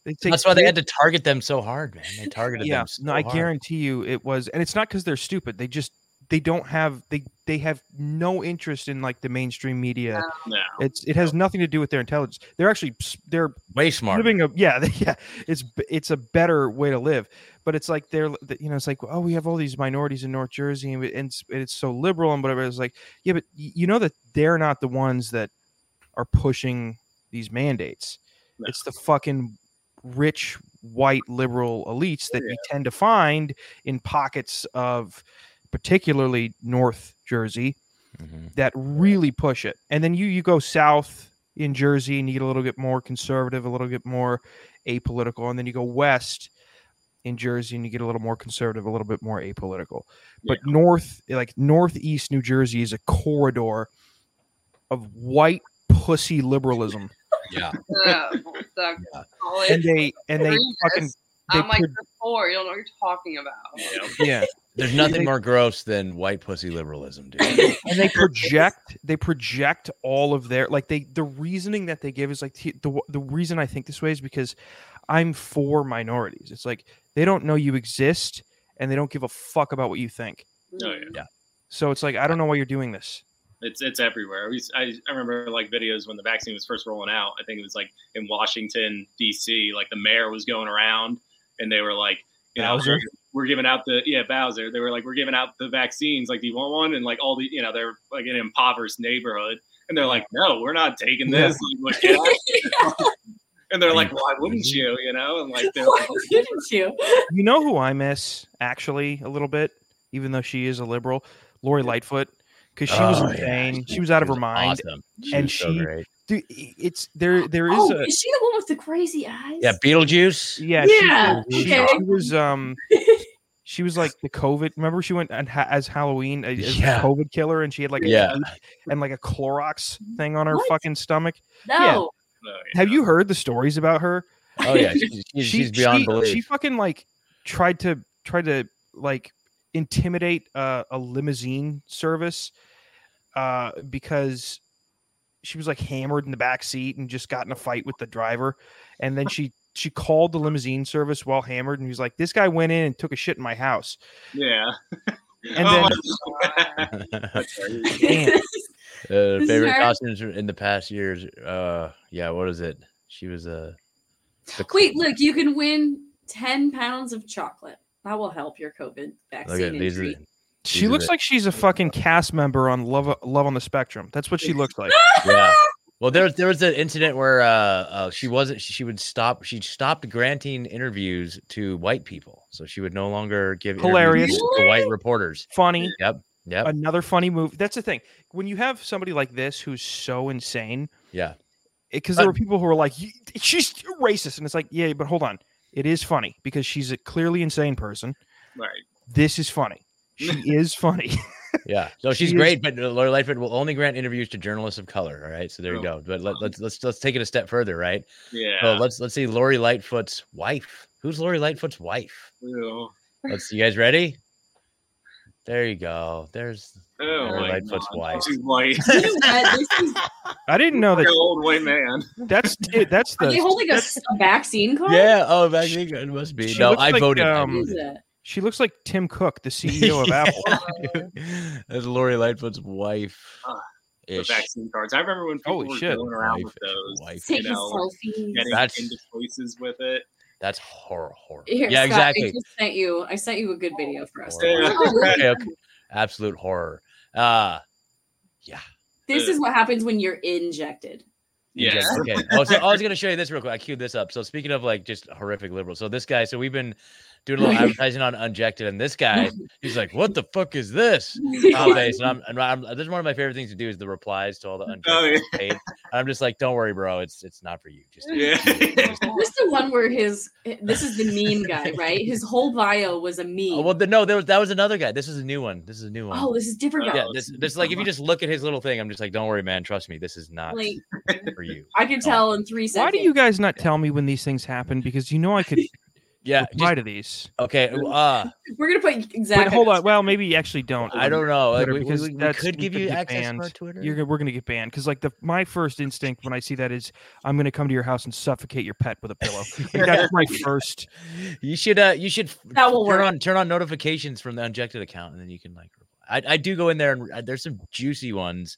They say, That's why they had to target them so hard, man. They targeted yeah them. So no i hard. guarantee you it was and it's not because they're stupid they just they don't have they they have no interest in like the mainstream media No. it's it has nothing to do with their intelligence they're actually they're way smart. living a yeah they, yeah it's it's a better way to live but it's like they're you know it's like oh we have all these minorities in north jersey and, we- and it's, it's so liberal and whatever it's like yeah but you know that they're not the ones that are pushing these mandates No. it's the fucking rich white liberal elites that Yeah. you tend to find in pockets of particularly north jersey Mhm. that really push it. And then you you go south in Jersey and you get a little bit more conservative, a little bit more apolitical, and then you go west in Jersey and you get a little more conservative, a little bit more apolitical. But north, like northeast New Jersey is a corridor of white pussy liberalism. Yeah. The, the college And they and they fucking they I'm like pro- you're four. You don't know what you're talking about. yeah. There's nothing more gross than white pussy liberalism, dude. and they project they project all of their like they the reasoning that they give is like the the, the reason I think this way is because I'm for minorities. It's like they don't know you exist and they don't give a fuck about what you think. Oh, yeah. Yeah. So it's like I don't know why you're doing this. It's it's everywhere. We, I, I remember like videos when the vaccine was first rolling out. I think it was like in Washington D.C. Like the mayor was going around and they were like, you know, Bowser? we're giving out the yeah Bowser. They were like, we're giving out the vaccines. Like, do you want one? And like all the you know they're like an impoverished neighborhood, and they're like, no, we're not taking this. Like, what, and they're like, why wouldn't mm-hmm. you? You know, and like they're like, Didn't you? You know who I miss actually a little bit, even though she is a liberal, Lori Lightfoot, because she oh, was Oh, yeah. insane. She was out of her mind, awesome. She and was so she, great. Dude, it's there. There is Oh, a is she the one with the crazy eyes? Yeah, Beetlejuice. Yeah, Yeah, She, she, okay. she was um she was like the COVID. Remember, she went and ha- as Halloween as as Yeah. the COVID killer, and she had like a Yeah. and like a Clorox thing on her What? fucking stomach. No. yeah. Have you heard the stories about her? Oh yeah, she's, she's, she's beyond she, belief. She fucking like tried to tried to like intimidate uh, a limousine service uh, because she was like hammered in the back seat and just got in a fight with the driver, and then she she called the limousine service while hammered, and he was like, "This guy went in and took a shit in my house." Yeah. And Oh then my Damn. Uh, favorite costumes in the past years. Uh, yeah, what is it? She was a. the Wait, look, you can win 10 pounds of chocolate. That will help your COVID vaccine. Look at these. Are, injury. She these looks the- like she's a fucking cast member on Love Love on the Spectrum. That's what she looks like. yeah. Well, there was there was an incident where uh, uh she wasn't she, she would stop she stopped granting interviews to white people, so she would no longer give interviews Hilarious. to white reporters. Funny. Yep. Yep. Another funny move. That's the thing. When you have somebody like this who's so insane, yeah. because there were people who were like, "She's racist," and it's like, yeah, but hold on, it is funny because she's a clearly insane person. Right. This is funny. She is funny. Yeah. So She she's is- great, but Lori Lightfoot will only grant interviews to journalists of color. All right. So there you Oh. go. But let, let's let's let's take it a step further, right? Yeah. So let's let's see Lori Lightfoot's wife. Who's Lori Lightfoot's wife? Ew. Let's you guys ready? There you go. There's Oh Lori Lightfoot's God. wife. She's white. You know is- I didn't know that. an old white man. That's it. That's Are the. they holding a, that's- vaccine card? Yeah. Oh, vaccine card must be. She No, I like, voted. Um, What is voted. It? She looks like Tim Cook, the CEO of Apple. That's Lori Lightfoot's wife. Ah, The vaccine cards. I remember when people Holy were shit. going around Wife with those. wife. You know, selfie. getting That's- into places with it. That's horror, horror. Here, yeah, Scott, I just sent you. I sent you a good video for us. Yeah. Okay, okay. Absolute horror. Uh yeah. This is what happens when you're injected. Yeah. Okay. Oh, so I was gonna show you this real quick. I queued this up. So speaking of like just horrific liberals, so this guy, so we've been doing a little advertising on Unjected, and this guy, he's like, "What the fuck is this?" Oh, face. And I'm, and I'm, this is one of my favorite things to do is the replies to all the oh, Unjected Oh, yeah. hate. And I'm just like, "Don't worry, bro. It's it's not for you. Just Yeah. This is the one where his this is the meme guy, right? His whole bio was a oh, meme. Oh, well, the, no, there was that was another guy. This is a new one. This is a new one. Oh, this is different guy. yeah, this, this like if you just look at his little thing, I'm just like, don't worry, man. Trust me, this is not Like for you. I can tell in three seconds. Why do you guys not tell me when these things happen? Because you know I could Yeah, reply to these. Okay. Uh We're gonna put exactly. But hold on. Well, maybe you actually don't. I don't know. Like, Twitter, we, we- because we that's could give you access banned. to our Twitter. You're gonna, we're gonna get banned because like the my first instinct when I see that is I'm gonna come to your house and suffocate your pet with a pillow. Like, that's my first. You should uh you should That will turn work. on turn on notifications from the Unjected account, and then you can like. I I do go in there and uh, there's some juicy ones,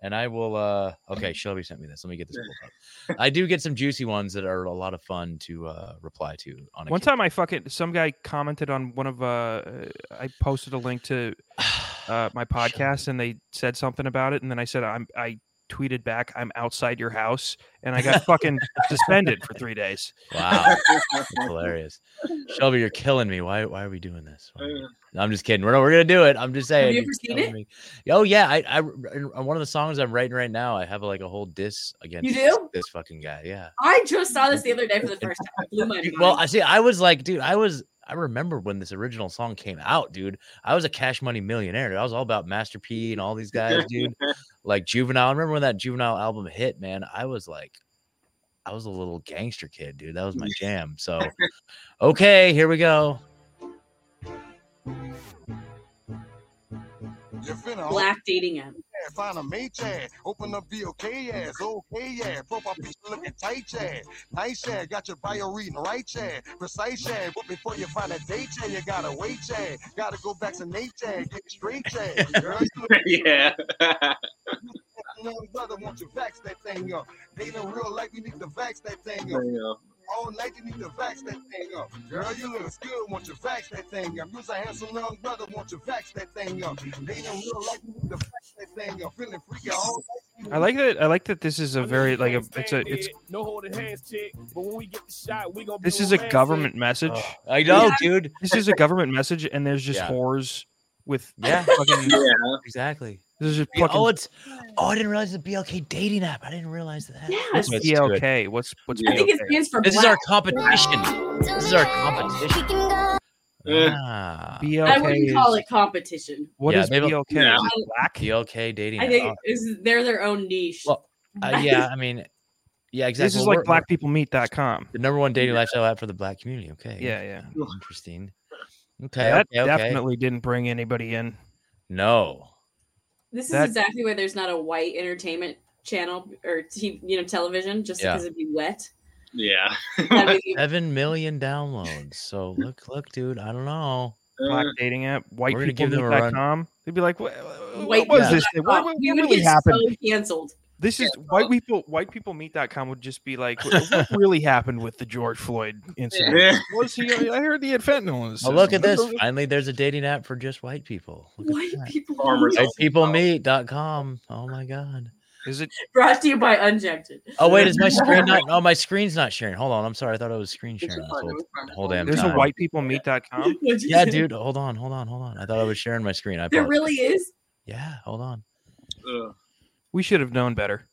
and I will. uh Okay, Shelby sent me this. Let me get this pulled up. I do get some juicy ones that are a lot of fun to uh reply to. On One time I fucking some guy commented on one of uh I posted a link to uh my podcast and they said something about it and then I said I'm I tweeted back I'm outside your house and I got fucking suspended for 3 days. Wow, that's hilarious. Shelby, you're killing me. Why why are we doing this? Why- uh. No, I'm just kidding. We're, we're gonna do it. I'm just saying. you you're ever seen killing it? Oh yeah, I, I in- one of the songs I'm writing right now. I have like a whole diss against You this, do? this fucking guy. Yeah. I just saw this the other day for the first time. It blew my mind. Well, I see. I was like, dude, I was. I remember when this original song came out, dude. I was a Cash Money millionaire. I was all about Master P and all these guys, dude. Like Juvenile. I remember when that Juvenile album hit, man. I was like, I was a little gangster kid, dude. That was my jam. So, okay, here we go. Black dating app. Find a mate, yeah. Open up yeah. It's okay, yeah. Profile picture looking tight, yeah. Nice, yeah. Got your bio reading right, yeah. Precise, yeah. But before you find a date, yeah, you gotta wait, yeah. Gotta go vaccinate, yeah. Get it straight, yeah. Girl, you yeah. young brother, want you vax that thing up. They in real life, you need to vax that thing up. There you. All night, you need to vax that thing up. Girl, you look good, want you vax that thing up. You's a handsome young brother, want you vax that thing up. They in real life, you need to vax that thing up. Feeling freaky all night. I like that I like that this is a very like a it's a it's no holding hands, chick. But when we get the shot, we gonna. this is a government message. I know, dude. This is a government message and there's just Yeah. whores with Yeah. fucking Yeah. Exactly. This is just fucking oh, it's oh, I didn't realize the BLK dating app. I didn't realize that. Yeah. what's That's good. BLK? What's what's I think it stands for This is our competition. This is our competition. Eh. Ah, BLK I wouldn't call is- it competition. What Yeah, is maybe- BLK? Yeah. Black? BLK dating. I think is they're their own niche. well, uh, yeah, I mean, yeah, exactly. This is Well, like we're- blackpeoplemeet.com. the number one dating lifestyle app for the black community. Okay. Yeah, yeah. Interesting. Okay, that okay, okay. definitely didn't bring anybody in. No. This That- is exactly why there's not a white entertainment channel or t- you know television, just Yeah. because it'd be wet. Yeah. Be- Seven million downloads. So look, look, dude. I don't know. Uh, Black dating app, white people give them a run. com. They'd be like, what, what White was people this? dot thing? com. What, what, we what would really get happened? so canceled. This is white people. White people meet.com would just be like, what, what really happened with the George Floyd incident? Yeah. Was he? I heard he had fentanyl in his Oh, look at this. Finally, there's a dating app for just white people. Look White at that. people. Whitepeoplemeet.com. Oh my god. Is it Brought to you by Unjected. Oh wait, is my screen not? Oh, my screen's not sharing. Hold on. I'm sorry. I thought it was screen sharing. This whole, whole damn There's a time. white people meet.com. Yeah, dude. Hold on. Hold on. Hold on. I thought I was sharing my screen. I There really is. Yeah. Hold on. Ugh. We should have known better.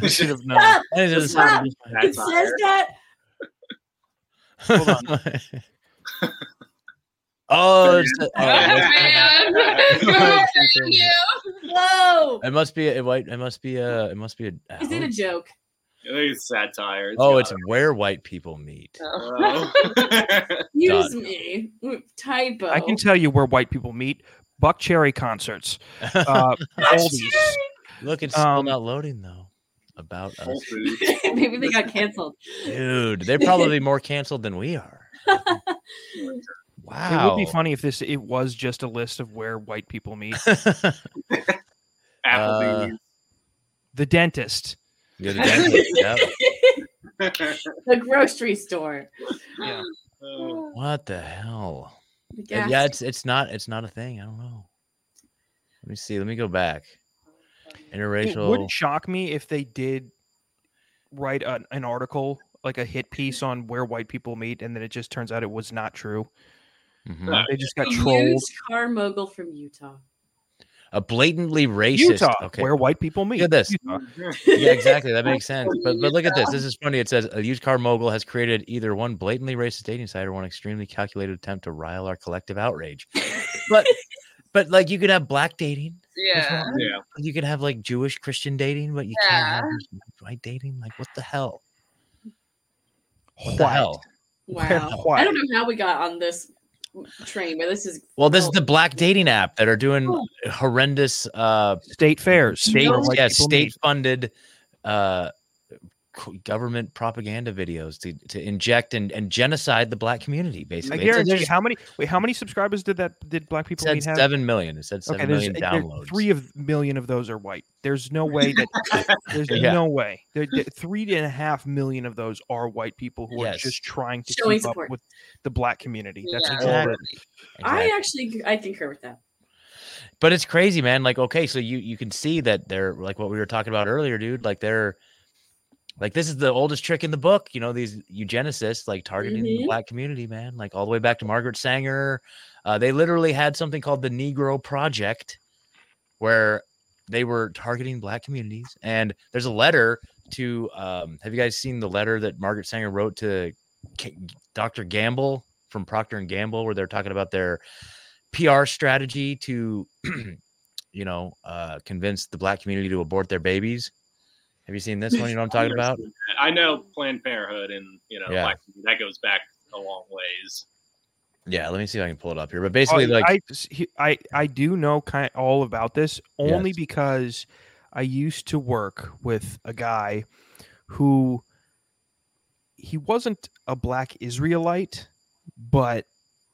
We should have known. Stop! That is just- Stop! That's It says that. Hold on. oh, it's the- oh, Whoa! it must be a white. It must be a. It must be a. Is it a joke? I think it's satire. Oh, got it's where white people meet. Oh. Use me. Typo. I can tell you where white people meet. Buckcherry concerts. Uh, oldies. Look, it's still Um, not loading though. About us, Maybe they got canceled. dude. They're probably more canceled than we are. Wow. It would be funny if this it was just a list of where white people meet. Applebee's. the dentist. You're the dentist. yep. the grocery store. Yeah. Uh, What the hell? The Yeah, it's it's not it's not a thing. I don't know. Let me see. Let me go back. It Interracial. wouldn't shock me if they did write an, an article, like a hit piece on where white people meet, and then it just turns out it was not true. Mhm. They just got A trolled. car mogul from Utah. A blatantly racist. Utah, okay. where white people meet. Look at this. Utah. Oh, yeah, exactly. That makes sense. But but look at this. This is funny. It says a used car mogul has created either one blatantly racist dating site or one extremely calculated attempt to rile our collective outrage. But but like you could have black dating. Yeah. yeah. You could have like Jewish Christian dating, but you can't have white dating. Like what the hell? What the hell? Wow. I don't know how we got on this train, but this is Well, this is oh, the black dating app that are doing horrendous uh State fairs. state where white yeah, state funded uh co- government propaganda videos to, to inject and, and genocide the black community basically. It's- guarantee you, how many wait, how many subscribers did that did black people said meet have? seven million. It said seven Okay, there's million downloads. three of million of those are white. There's no way that there's Yeah. no way. There, there- three and a half million of those are white people who Yes. are just trying to Showing keep up support. with the black community. That's Yeah. all it Exactly. I actually I concur with that. but it's crazy, man. Like, okay, so you you can see that they're like what we were talking about earlier, dude. Like they're like this is the oldest trick in the book, you know, these eugenicists like targeting the Mhm. black community, man. Like all the way back to Margaret Sanger. Uh, they literally had something called the Negro Project, where they were targeting black communities. And there's a letter to um, have you guys seen the letter that Margaret Sanger wrote to K- Dr. Gamble from Procter and Gamble, where they're talking about their PR strategy to, you know, uh, convince the black community to abort their babies. Have you seen this one? You know what I'm talking about? I know Planned Parenthood, and you know, Yeah. like, that goes back a long ways. Yeah, let me see if I can pull it up here. But oh, basically, Oh, like, I, I I do know kind of all about this only Yes. because I used to work with a guy who he wasn't a black Israelite, but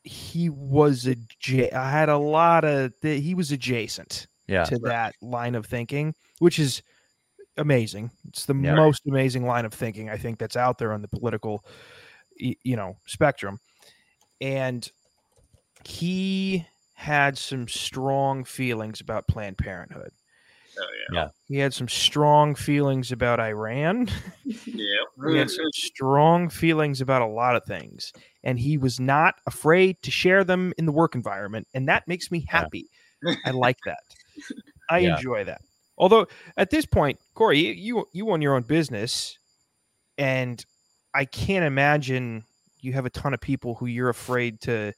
he was a J- I had a lot of th- he was adjacent yeah, to that line of thinking, which is amazing. It's the Yeah. most amazing line of thinking I think that's out there on the political, you know, spectrum. And he had some strong feelings about Planned Parenthood. Oh yeah, He had some strong feelings about Iran. yeah, He had some strong feelings about a lot of things, and he was not afraid to share them in the work environment, and that makes me happy. I like that. I Yeah. enjoy that. Although at this point, Corey, you, you you own your own business, and I can't imagine you have a ton of people who you're afraid to,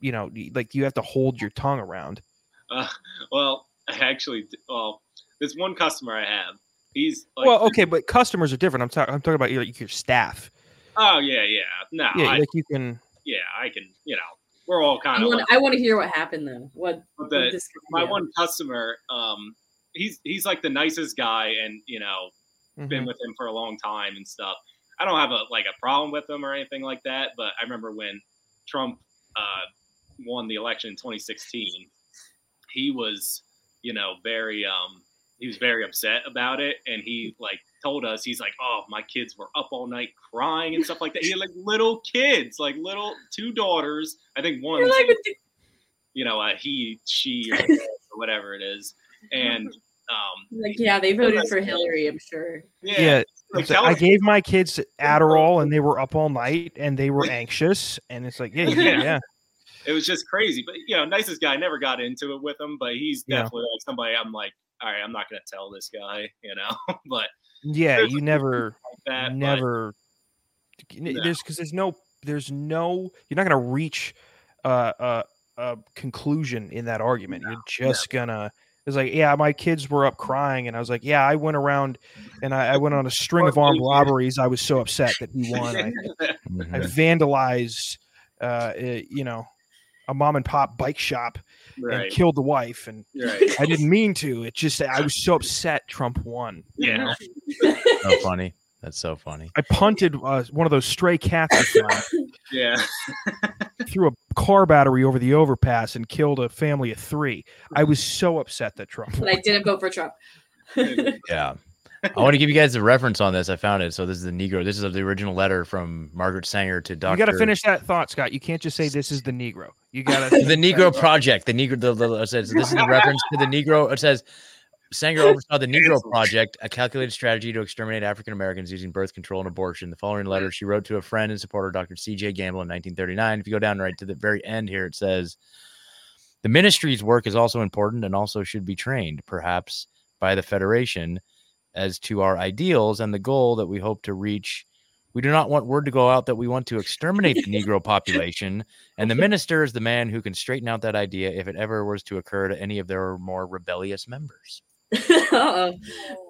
you know, like you have to hold your tongue around. Uh, well, I actually, well, this one customer I have, he's like, well, okay, but customers are different. I'm talking. I'm talking about your your staff. oh yeah, yeah, no, Yeah, I, like you can. yeah, I can, you know, we're all kind I of. want, like, I want to hear what happened though. What, but what the, this my one customer, um, he's he's like the nicest guy, and you know, been Mhm. with him for a long time and stuff. I don't have a like a problem with him or anything like that, but I remember when Trump uh, won the election in 2016, he was, you know, very um he was very upset about it, and he like told us he's like, oh, my kids were up all night crying and stuff like that. He had like little kids, like little two daughters. I think one, You're like, what you know, uh, he, she, or, or whatever it is, and um, like yeah, they voted for Hillary. I'm sure. yeah, Yeah. like, like, I gave my kids Adderall and they were up all night and they were anxious and it's like yeah Yeah. yeah it was just crazy. But you know, nicest guy. Never got into it with him, but he's Yeah. definitely like somebody. I'm like, all right, I'm not gonna tell this guy, you know. but yeah you never that, but- never No. there's because there's no there's no you're not gonna reach uh, a a conclusion in that argument you're just gonna it's like yeah my kids were up crying and I was like yeah I went around and I, I went on a string of armed robberies I was so upset that he won I, Mm-hmm. I vandalized uh eh, you know a mom and pop bike shop Right. and killed the wife and Right. I didn't mean to it just I was so upset Trump won you Yeah. know? so funny. That's so funny. I punted uh, one of those stray cats yeah, threw a car battery over the overpass and killed a family of three. I was so upset that Trump. But I didn't vote for Trump. Yeah. I want to give you guys a reference on this. I found it. So this is the Negro. This is the original letter from Margaret Sanger to Dr. You got to finish that thought, Scott. You can't just say this is the Negro. You got to the Negro Project. The Negro. The, the, it says this is the reference to the Negro. It says Sanger oversaw the Negro Project, a calculated strategy to exterminate African Americans using birth control and abortion. The following letter she wrote to a friend and supporter, Dr. C.J. Gamble, in 1939. If you go down right to the very end here, it says the ministry's work is also important and also should be trained, perhaps by the Federation, as to our ideals and the goal that we hope to reach. We do not want word to go out that we want to exterminate the Negro population, and the minister is the man who can straighten out that idea if it ever was to occur to any of their more rebellious members. oh,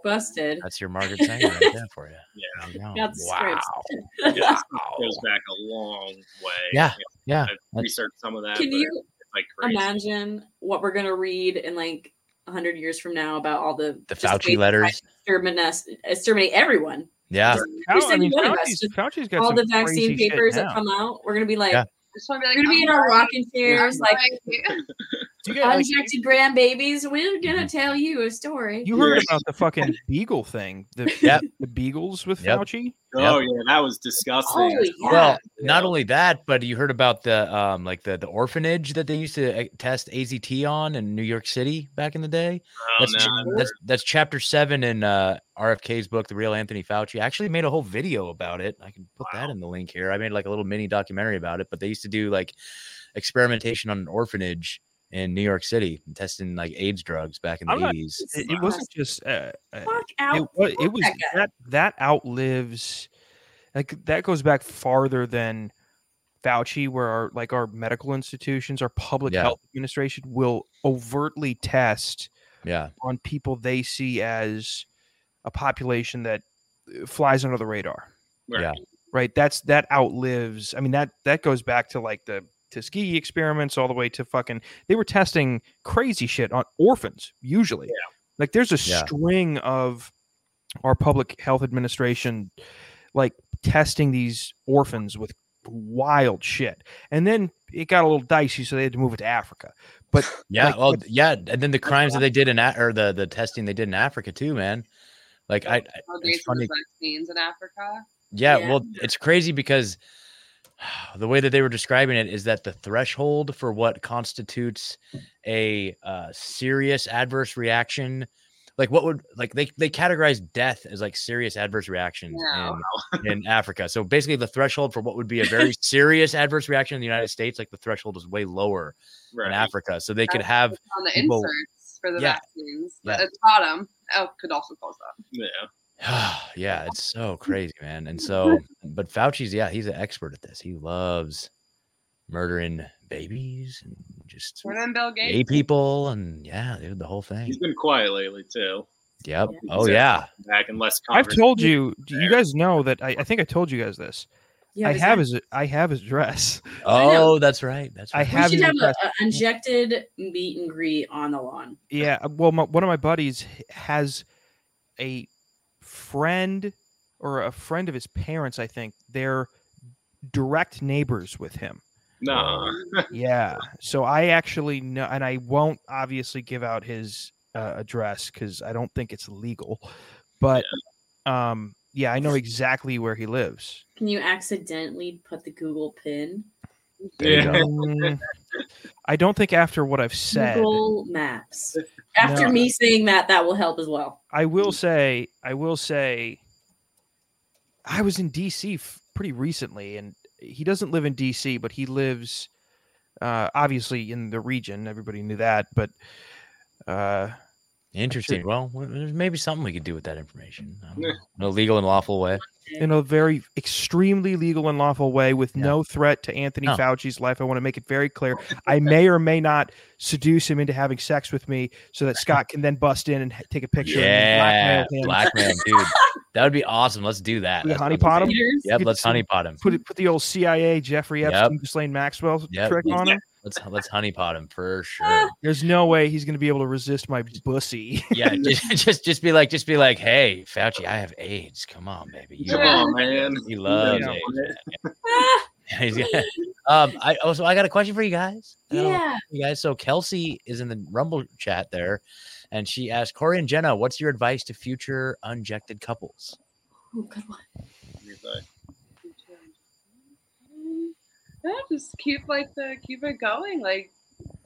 busted. That's your Margaret Sanger right there for you. Yeah, There you the Wow. scripts. yeah, goes back a long way. Yeah, You know, yeah. I've researched some of that. Can but you like imagine what we're gonna read in like hundred years from now about all the The Fauci letters. exterminate us- exterminate everyone. Yeah. Just- Fau- just I mean, anyone of us, Fauci's, Fauci's got all some the vaccine crazy papers that come out. We're gonna be like, Yeah. Just want to be like, we're gonna be in our rocking chairs, I'm like right You, get, like, unjected grandbabies. We're gonna tell you a story. you heard about the fucking Beagle thing, the, Yep. the Beagles with Yep. Fauci. Oh yeah, that was disgusting. Oh, yeah. Well, not only that, but you heard about the um like the the orphanage that they used to uh, test AZT on in New York City back in the day. Oh, that's, no. that's that's chapter seven in uh RFK's book, The Real Anthony Fauci. I actually made a whole video about it. I can put that in the link here. I made like a little mini documentary about it, but they used to do like experimentation on an orphanage in New York City testing like AIDS drugs back in the I'm not- eighties. It, it wasn't just uh, uh, Fuck it, out. wa- it was that that that outlives like that goes back farther than Fauci, where our like our medical institutions, our public Yeah. health administration will overtly test Yeah. on people they see as a population that uh, flies under the radar. Right. Yeah. Right. That's that outlives. I mean that that goes back to like the Tuskegee experiments all the way to fucking. They were testing crazy shit on orphans usually. Yeah. Like there's a Yeah. string of our public health administration like testing these orphans with wild shit, and then it got a little dicey, so they had to move it to Africa. But Yeah, like, well, but- yeah, and then the crimes that they did in or the the testing they did in Africa too, man. Like I, I it's funny. with vaccines in Africa. Yeah, Yeah. well, it's crazy because the way that they were describing it is that the threshold for what constitutes a uh, serious adverse reaction, like what would like they they categorize death as like serious adverse reactions in, in Africa. So basically, the threshold for what would be a very serious adverse reaction in the United States, like the threshold is way lower in Africa. So they could have on the people- inserts for the Yeah. vaccines. Yeah. At the bottom, oh, could also cause that. Yeah. yeah, it's so crazy, man. And so, but Fauci's, yeah, he's an expert at this. He loves murdering babies and just More than gay eh? people, and yeah, dude, the whole thing. He's been quiet lately too. Yep. Yeah. Oh yeah. Back and less. I've told you. do You guys know that. I, I think I told you guys this. You I his have address? his I have his address. Oh, that's right. That's I right. have we his should have address. a, a injected meet and greet on the lawn. Yeah, well, my, one of my buddies has a friend or a friend of his parents. I think they're direct neighbors with him. No. yeah, so I actually know, and I won't obviously give out his uh, address because I don't think it's legal. But um, yeah, I know exactly where he lives. Can you accidentally put the Google pin? I don't think after what I've said. Google Maps. After No. me saying that, that will help as well. I will say, I will say, I was in DC f- pretty recently, and he doesn't live in DC, but he lives uh, obviously in the region. Everybody knew that, but uh, Interesting. Well, there's maybe something we could do with that information. I. In a legal and lawful way. in a very extremely legal and lawful way with no threat to Anthony No. Fauci's life. I want to make it very clear. I may or may not seduce him into having sex with me so that Scott can then bust in and take a picture. Yeah, and blackmail him. blackmail, dude. That would be awesome. Let's do that. We That's honeypot him? Yep, let's honeypot him. Put it, put the old CIA Jeffrey Yep. Epstein, Ghislaine Maxwell Yep. trick on him. Let's let's honeypot him for sure. There's no way he's going to be able to resist my bussy. Yeah, just, just just be like, just be like, hey, Fauci, I have AIDS. Come on, baby. You Come on, man. He loves Yeah. AIDS. man. He's got- um, I also I got a question for you guys. I got a- Yeah. you guys. So Kelsey is in the Rumble chat there, and she asked Corey and Genna, "What's your advice to future unjected couples?" Oh, good one. Yeah, just keep like the keep it going. Like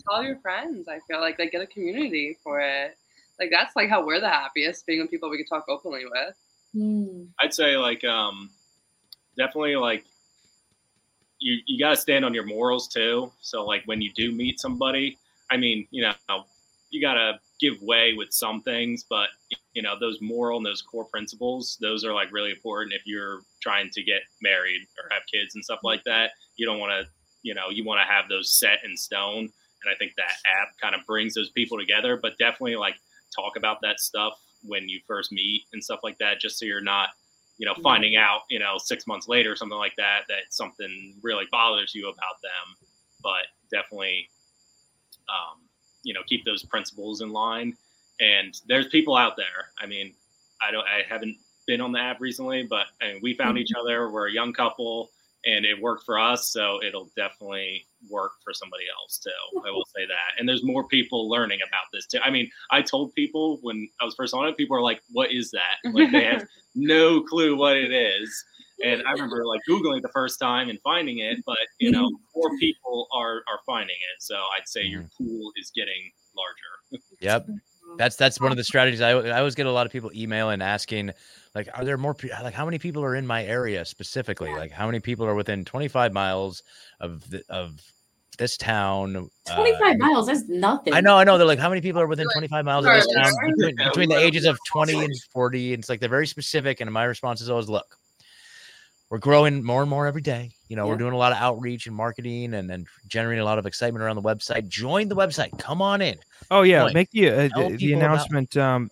tell your friends. I feel like like get a community for it. Like that's like how we're the happiest, being with people we can talk openly with. Hmm. I'd say like um definitely like you you got to stand on your morals too. So like when you do meet somebody, I mean, you know, you got to give way with some things, but you know, those moral and those core principles, those are like really important if you're trying to get married or have kids and stuff like that. You don't want to, you know, you want to have those set in stone. And I think that app kind of brings those people together, but definitely like talk about that stuff when you first meet and stuff like that, just so you're not, you know, finding out, you know, six months later or something like that, that something really bothers you about them. But definitely, um, you know, keep those principles in line. And there's people out there. I mean, I don't, I haven't been on the app recently, but I mean, we found each other. We're a young couple, and it worked for us. So it'll definitely work for somebody else too. I will say that. And there's more people learning about this too. I mean, I told people when I was first on it, people are like, "What is that?" Like they have no clue what it is. And I remember like googling it the first time and finding it, but you know, more people are are finding it. So I'd say your mm. pool is getting larger. Yep. That's that's one of the strategies. I, I always get a lot of people emailing asking, like, are there more? pe- Like, how many people are in my area specifically? Like, how many people are within 25 miles of the, of this town? uh, 25 miles, that's nothing. I know, I know. They're like, how many people are within 25 miles of this town between, between the ages of 20 and 40? And it's like they're very specific. And my response is always, look, we're growing more and more every day. You know, we're doing a lot of outreach and marketing and, and generating a lot of excitement around the website. Join the website. Come on in. Oh yeah, Join. make the uh, the, people about- announcement. Um,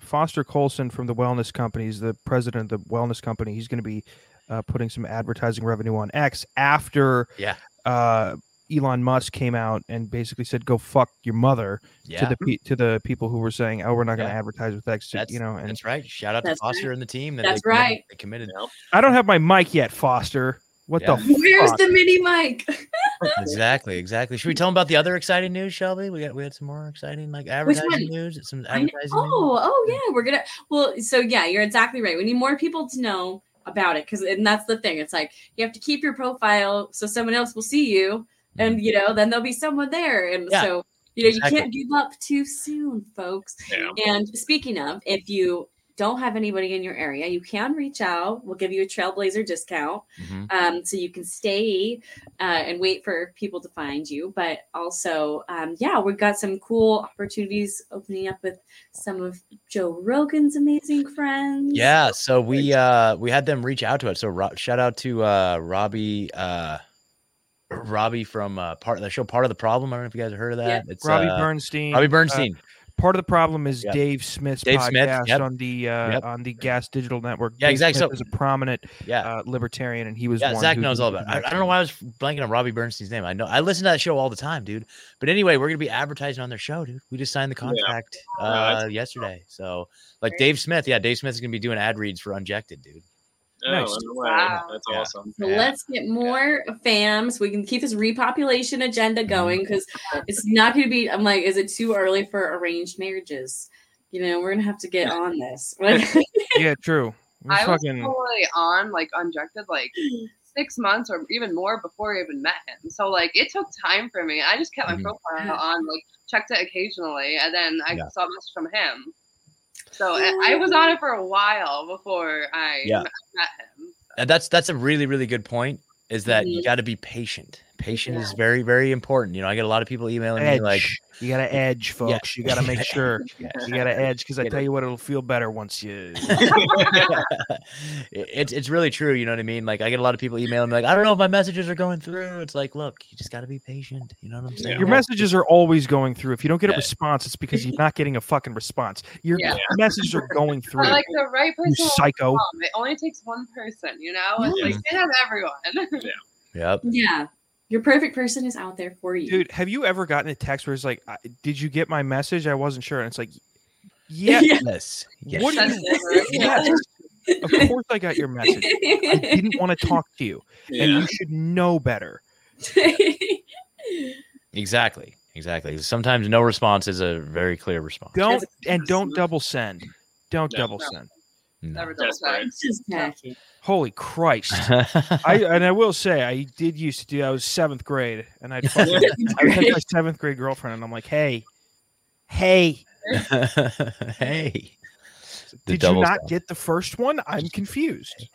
Foster Coulson from the Wellness Company is the president of the Wellness Company. He's going to be uh, putting some advertising revenue on X after Yeah. uh, Elon Musk came out and basically said, "Go fuck your mother" Yeah. to the pe- to the people who were saying, "Oh, we're not going to Yeah. advertise with X." That's you know, and that's right. Shout out to Foster right. and the team. That That's they committed- right. They committed. I don't have my mic yet, Foster. What Yeah. the? Where's fuck? the mini mic? exactly, exactly. Should we tell them about the other exciting news, Shelby? We got we had some more exciting like advertising one? news. Some I know- news? Oh, oh yeah, we're gonna. Well, so yeah, you're exactly right. We need more people to know about it because, and that's the thing. It's like you have to keep your profile so someone else will see you, and mm. you know, then there'll be someone there, and Yeah, so you know, exactly. you can't give up too soon, folks. Yeah. And speaking of, if you don't have anybody in your area, you can reach out. We'll give you a Trailblazer discount. Mhm. Um, so you can stay uh, and wait for people to find you. But also, um, yeah, we've got some cool opportunities opening up with some of Joe Rogan's amazing friends. Yeah, so we uh we had them reach out to us. So Ro- shout out to uh Robbie uh Robbie from uh part of the show Part of the Problem. I don't know if you guys have heard of that. Yeah. It's Robbie uh, Bernstein, Robbie uh, Bernstein. Part of the problem is Yep. Dave Smith's Dave podcast Smith, yep. on the uh, Yep. on the Gas Digital Network. Yeah, Dave exactly. Smith So- is a prominent Yeah. uh, libertarian, and he was Yeah, one Zach who knows all about it. I, I don't know why I was blanking on Robbie Bernstein's name. I know I listen to that show all the time, dude. But anyway, we're gonna be advertising on their show, dude. We just signed the contract Yeah, uh, that's- yesterday. So like Dave Smith, yeah, Dave Smith is gonna be doing ad reads for Unjected, dude. Oh, Nice. in way. Wow. That's Yeah. awesome. So let's get more fam so we can keep this repopulation agenda Mm-hmm. going because it's not going to be. I'm like, is it too early for arranged marriages? You know, we're gonna have to get on this. yeah, true. We I was fucking totally on like unjected like six months or even more before I even met him. So like it took time for me. I just kept my Mhm. profile on, like checked it occasionally, and then I Yeah. saw a message from him. So I was on it for a while before I Yeah. met him. And that's that's a really really good point. Is that you Mhm. got to be patient. Patient is very very important. You know, I get a lot of people emailing me like, you got to edge, folks. You got to make sure Yes. you got to edge because I tell it. you what, it'll feel better once you. It's it's really true. You know what I mean? Like I get a lot of people emailing me like, I don't know if my messages are going through. It's like, look, you just got to be patient. You know what I'm saying? Your messages are always going through. If you don't get a response, it's because you're not getting a fucking response. Your Yeah. messages are going through. But like the right person, will psycho. It only takes one person, you know. It's like they have everyone. Yeah Yep. yeah, your perfect person is out there for you. Dude, have you ever gotten a text where it's like, "Did you get my message? I wasn't sure." And it's like, "Yeah, Yes. Yes. What do you? Yes, of course I got your message. I didn't want to talk to you, and you should know better." Exactly. Exactly. Sometimes no response is a very clear response. Don't and don't double send. Don't No. double No. send. Never double Desperate. tacky. Holy Christ! I and I will say I did used to do. I was seventh grade, and I'd fucking, I was with my seventh grade girlfriend, and I'm like, "Hey, hey, hey. The did you not send. get the first one? I'm confused."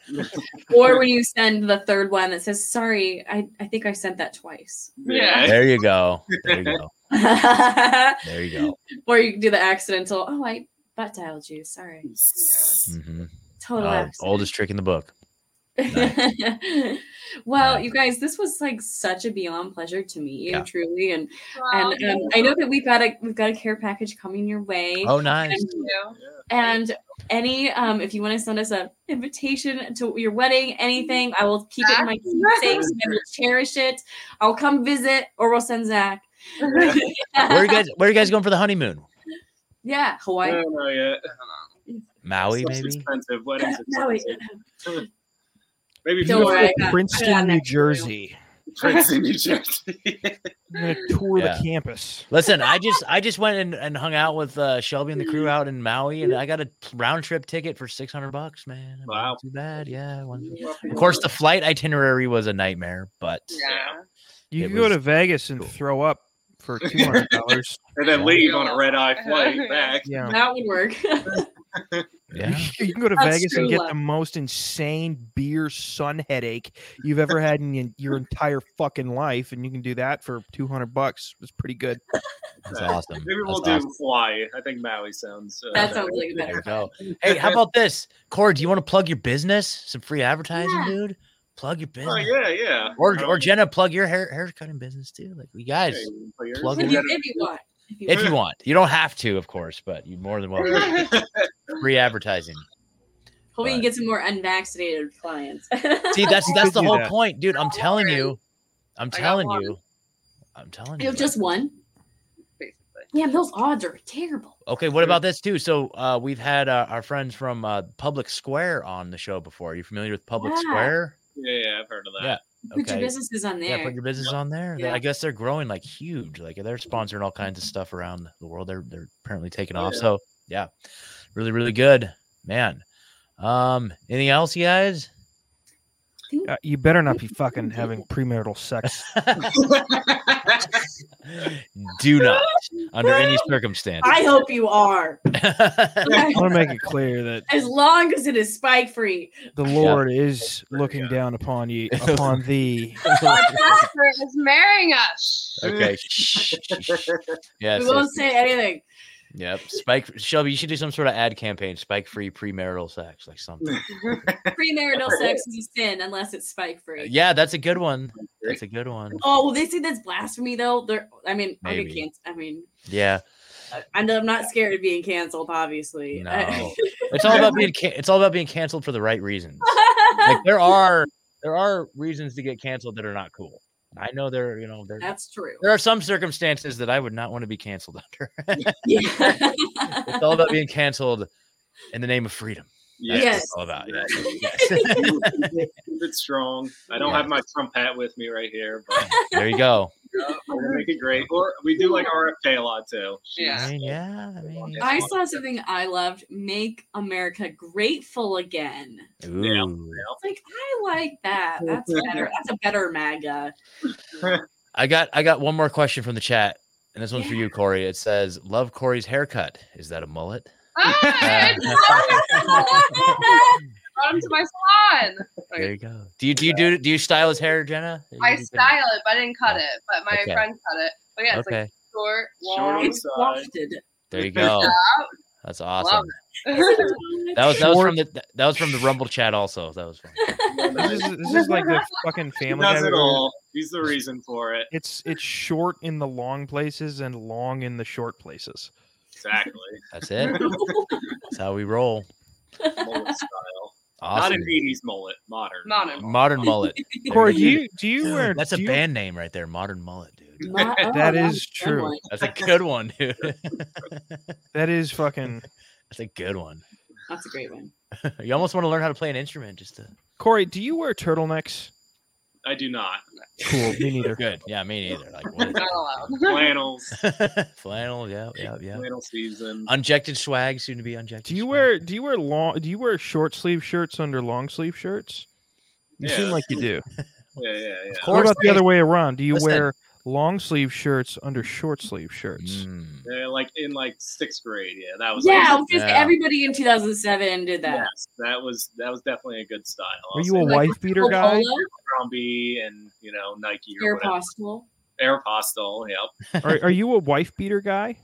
or when you send the third one that says, "Sorry, I, I think I sent that twice." Yeah. There you go. There you go. There you go. or you can do the accidental. Oh, I butt dialed you. Sorry. Mm-hmm. Total Uh, oldest trick in the book. well, you guys, this was like such a beyond pleasure to meet you, Yeah. truly, and Wow, and um, I know that we've got a we've got a care package coming your way. Oh, nice. And, and any um, if you want to send us a invitation to your wedding, anything, I will keep it in my keepsakes and we'll cherish it. I'll come visit, or we'll send Zach. Where are you guys? Where are you guys going for the honeymoon? Yeah, Hawaii. I don't know yet. Maui, Stuff's maybe. expensive. Weddings Maui. expensive. Maybe Don't worry, I got- Princeton, I got New next to you. Jersey. Princeton, New Jersey. I'm gonna tour Yeah. the campus. Listen, I just I just went and, and hung out with uh, Shelby and the crew out in Maui, and I got a round trip ticket for six hundred bucks, man. Not Wow. too bad. Yeah. it wasn't- Of course, the flight itinerary was a nightmare, but Yeah. You It can go to Vegas and throw up for two hundred dollars. and then leave on a red eye flight back. Yeah. That would work. yeah. You can go to That's Vegas and get love. the most insane beer sun headache you've ever had in your entire fucking life, and you can do that for two hundred bucks. It's pretty good. That's awesome. Maybe we'll That's do awesome. Hawaii. I think Maui sounds. Uh, That sounds like a better. you go. Hey, how about this, Cord? Do you want to plug your business? Some free advertising, Yeah. dude. Plug your business. Oh yeah, yeah. Or or Genna, plug your hair hair cutting business too. Like you guys, hey, plug If you, in. if you want. If you if want. you want. You don't have to, of course, but you're more than welcome. free advertising. Hopefully, you But- get some more unvaccinated clients. See, that's that's the whole that. point, dude. I'm telling you. I'm telling you. I'm telling You you. know, just one. Basically. Yeah, those odds are terrible. Okay, what about this too? So uh, we've had uh, our friends from uh, Public Square on the show before. Are you familiar with Public Yeah. Square? Yeah, yeah, I've heard of that. Yeah. Put your Okay. businesses on there. Yeah, put your business on there. Yeah. I guess they're growing like huge. Like they're sponsoring all kinds of stuff around the world. They're they're apparently taking Oh, off. yeah. So yeah, really really good, man. Um, anything else, you guys? Uh, you better not be fucking having premarital sex. Do not, under any circumstance. I hope you are. I want to make it clear that As long as it is spike free. the Lord is looking down upon you, upon thee. Our pastor is marrying us. okay. Yes. we won't say anything. Yep. Spike Shelby, you should do some sort of ad campaign. Spike free premarital sex, like something. Premarital sex is a sin unless it's spike free. Uh, yeah, that's a good one. That's a good one. Oh, well, they say that's blasphemy though. They're, I mean, okay, Maybe. can't. I mean, Yeah. And I'm not scared of being canceled, obviously. No, it's all about being. Ca- it's all about being canceled for the right reasons. Like there are there are reasons to get canceled that are not cool. I know there, you know, there. That's true. There are some circumstances that I would not want to be canceled under. It's all about being canceled in the name of freedom. That's what Yes. it's all about. Yeah. Keep it strong. I don't Yeah. have my Trump hat with me right here, but There you go. Uh, we're gonna make it great. Or we do like RFK a lot too. I mean, yeah. I mean, I saw something I loved. Make America grateful again. Ooh. It's like I like that. That's better. That's a better MAGA. I got I got one more question from the chat, and this one's for you, Corey. It says, "Love Corey's haircut. Is that a mullet?" Ah, Brought him to my salon. There you go. Do you do you do do you style his hair, Genna? I style it, but I didn't cut it. But my Okay. friend cut it. But yeah, it's Okay. like short, Short long. on It's side. wafted. There you go. That's awesome. That was that was from the that was from the Rumble chat also. That was fun. This is, this is like the fucking family. Guy does it all. He's the reason for it. It's it's short in the long places and long in the short places. Exactly. That's it. That's how we roll. Mullet style. Not Awesome. an 80s mullet, modern. Modern. Modern mullet. Corey, do you you do you wear? That's a do you- band name right there. Modern mullet, dude. Ma- oh, that's is a good true. one. That's a good one, dude. That is fucking. That's a good one. That's a great one. You almost want to learn how to play an instrument just to. Corey, do you wear turtlenecks? I do not. Cool, me neither. Good. Yeah, me neither. Like what is Not allowed. Flannels. flannel? Yeah, yeah, yeah. Flannel season. Unjected swag, soon to be unjected. Do you swag. wear do you wear long do you wear short sleeve shirts under long sleeve shirts? You seem like you do. Yeah, yeah, yeah. Of What course, about the other way around? Do you listen. wear long sleeve shirts under short sleeve shirts? Mm. Yeah, like in like sixth grade. Yeah, that was. Yeah, like, just- Yeah. everybody in 2007 did that. yes, that was that was definitely a good style. Are I'll you a that. wife beater guy? polo, Abercrombie and you know Nike or whatever. Aeropostale. Aeropostale. Yep. Are, are you a wife beater guy?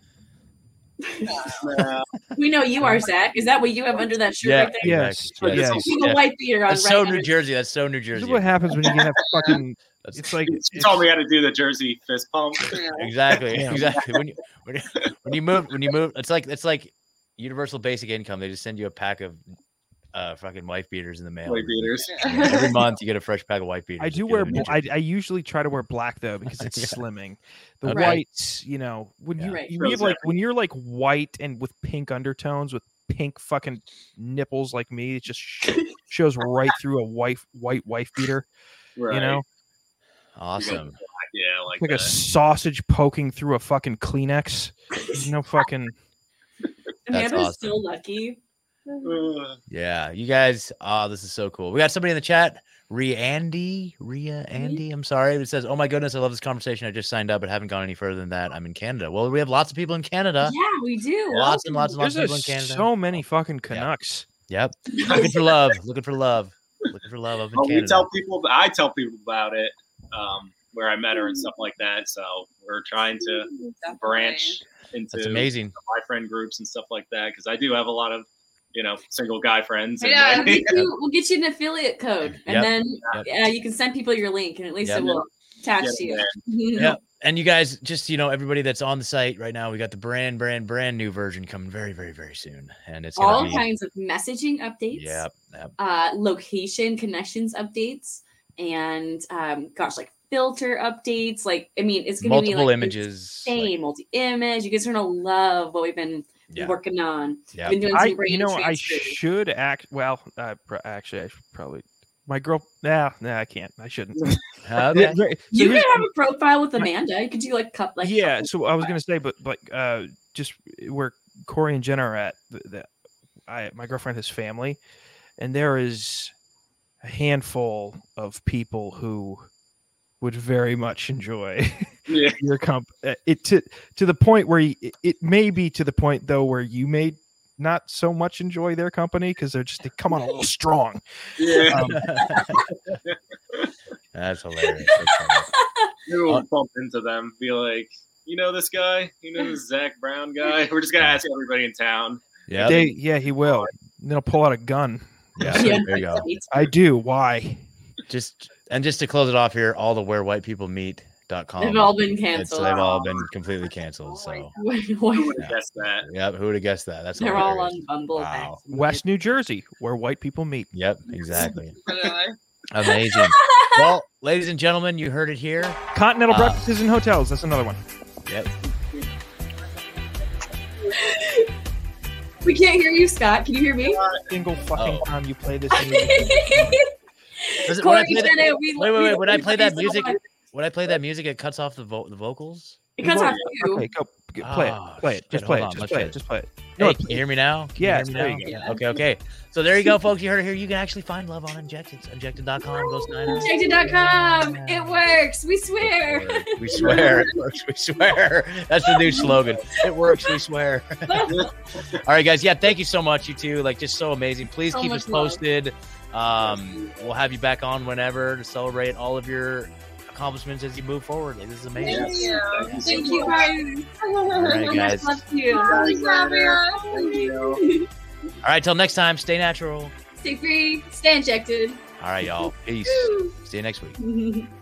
Uh, We know you are, Zach. Is that what you have under that shirt Yeah, right there? Yes, exactly. yes. Yes. You a white beater on That's right so New Jersey. That's so New This Jersey. is what happens when you have fucking. That's It's like she it's- told me how to do the Jersey fist pump. exactly, exactly. When you, when you when you move when you move, it's like it's like universal basic income. They just send you a pack of uh fucking wife beaters in the mail. White beaters. Every month you get a fresh pack of white beaters. I do wear. live in New bl- I, I usually try to wear black though because it's Yeah. slimming. The Okay. whites, you know, when you, right. you have like when you're like white and with pink undertones with pink fucking nipples like me, it just shows right through a white white wife beater. Right. You know, Awesome. Yeah, like, like a sausage poking through a fucking Kleenex. There's no fucking. Amanda's awesome. so lucky. Yeah, you guys. Oh, this is so cool. We got somebody in the chat. Ria Andy, Ria Andy. Mm-hmm. I'm sorry. It says, "Oh my goodness, I love this conversation. I just signed up, but haven't gone any further than that. I'm in Canada. Well, we have lots of people in Canada. Yeah, we do. Lots and lots and lots There's of people in Canada. so many fucking Canucks. Yep. Looking for love. Looking for love. Looking for love up in Well, we tell people. I tell people about it. Um, where I met her and stuff like that. So we're trying to branch into That's amazing. my friend groups and stuff like that because I do have a lot of you know single guy friends. And Yeah, we'll get, you, we'll get you an affiliate code, and Yep, then yep. yeah, you can send people your link, and at least Yep. it will attach Get to you. Yeah. And you guys, just you know, everybody that's on the site right now, we got the brand, brand, brand new version coming very, very, very soon, and it's All be. kinds of messaging updates. Yep. Yep. uh, location connections updates and um, gosh, like filter updates. Like, I mean, it's going to be Multiple like images, insane multi-image. You guys are going to love what we've been Yeah. working on. Yeah. Been doing I, some you brain know, I should act. Well, uh, pr- actually, I should probably. My girl. Nah, nah, I can't. I shouldn't. Okay. Yeah, so you could have a profile with Amanda. You could do like cup like yeah. couple So I was gonna say, but like, uh, just where Corey and Genna are at, the, the, I my girlfriend has family, and there is a handful of people who would very much enjoy Yeah. your comp. uh, It to to the point where you, it, it may be to the point though where you may not so much enjoy their company because they're just they come on a little strong. Yeah. Um, That's hilarious. That's funny. We'll bump into them. Be like, you know this guy? You know this Zach Brown guy? We're just gonna ask everybody in town. Yeah. they, yeah, he will. And then he'll pull out a gun. Yeah. Yeah, There you go. I do. Why? Just and just to close it off here, all the where white people meet Dot.com. They've all been It's- canceled. they've all been completely canceled. So, Wait, wait. Who would have guessed that? yep. Who would have guessed that? That's They're all on Bumble. Wow. West New Jersey, where white people meet. Yep, exactly. Amazing. well, ladies and gentlemen, you heard it here. Continental Uh, breakfasts in hotels. That's another one. Yep. We can't hear you, Scott. Can you hear me? Single fucking Oh. time you play this. Does it- when I Corey play that- it. We, wait, wait, wait. When I play that music, someone. when I play that music, it cuts off the vo- the vocals. Because of you. Okay, go g- play Ah, it. Play it. Just play it. Just play it. Just play it. Hey, No, can you hear me now? Can Yes, you hear me you now? go. Okay, okay. So there you go, folks. You heard it here. You can actually find love on Unjected. Unjected.com. Go Niners. Unjected.com. It works. We swear. We swear. It works. We swear. That's the new slogan. It works. We swear. All right, guys. Yeah, thank you so much, you two. Like, just so amazing. Please So keep much us love. posted. Um, we'll have you back on whenever to celebrate all of your accomplishments as you move forward. Like, this is amazing. Thank you. Thank you, guys. right, So much guys. love to you. Thank you. All right, till next time. Stay natural. Stay free. Stay unjected. All right, y'all. Peace. See you next week. Woo.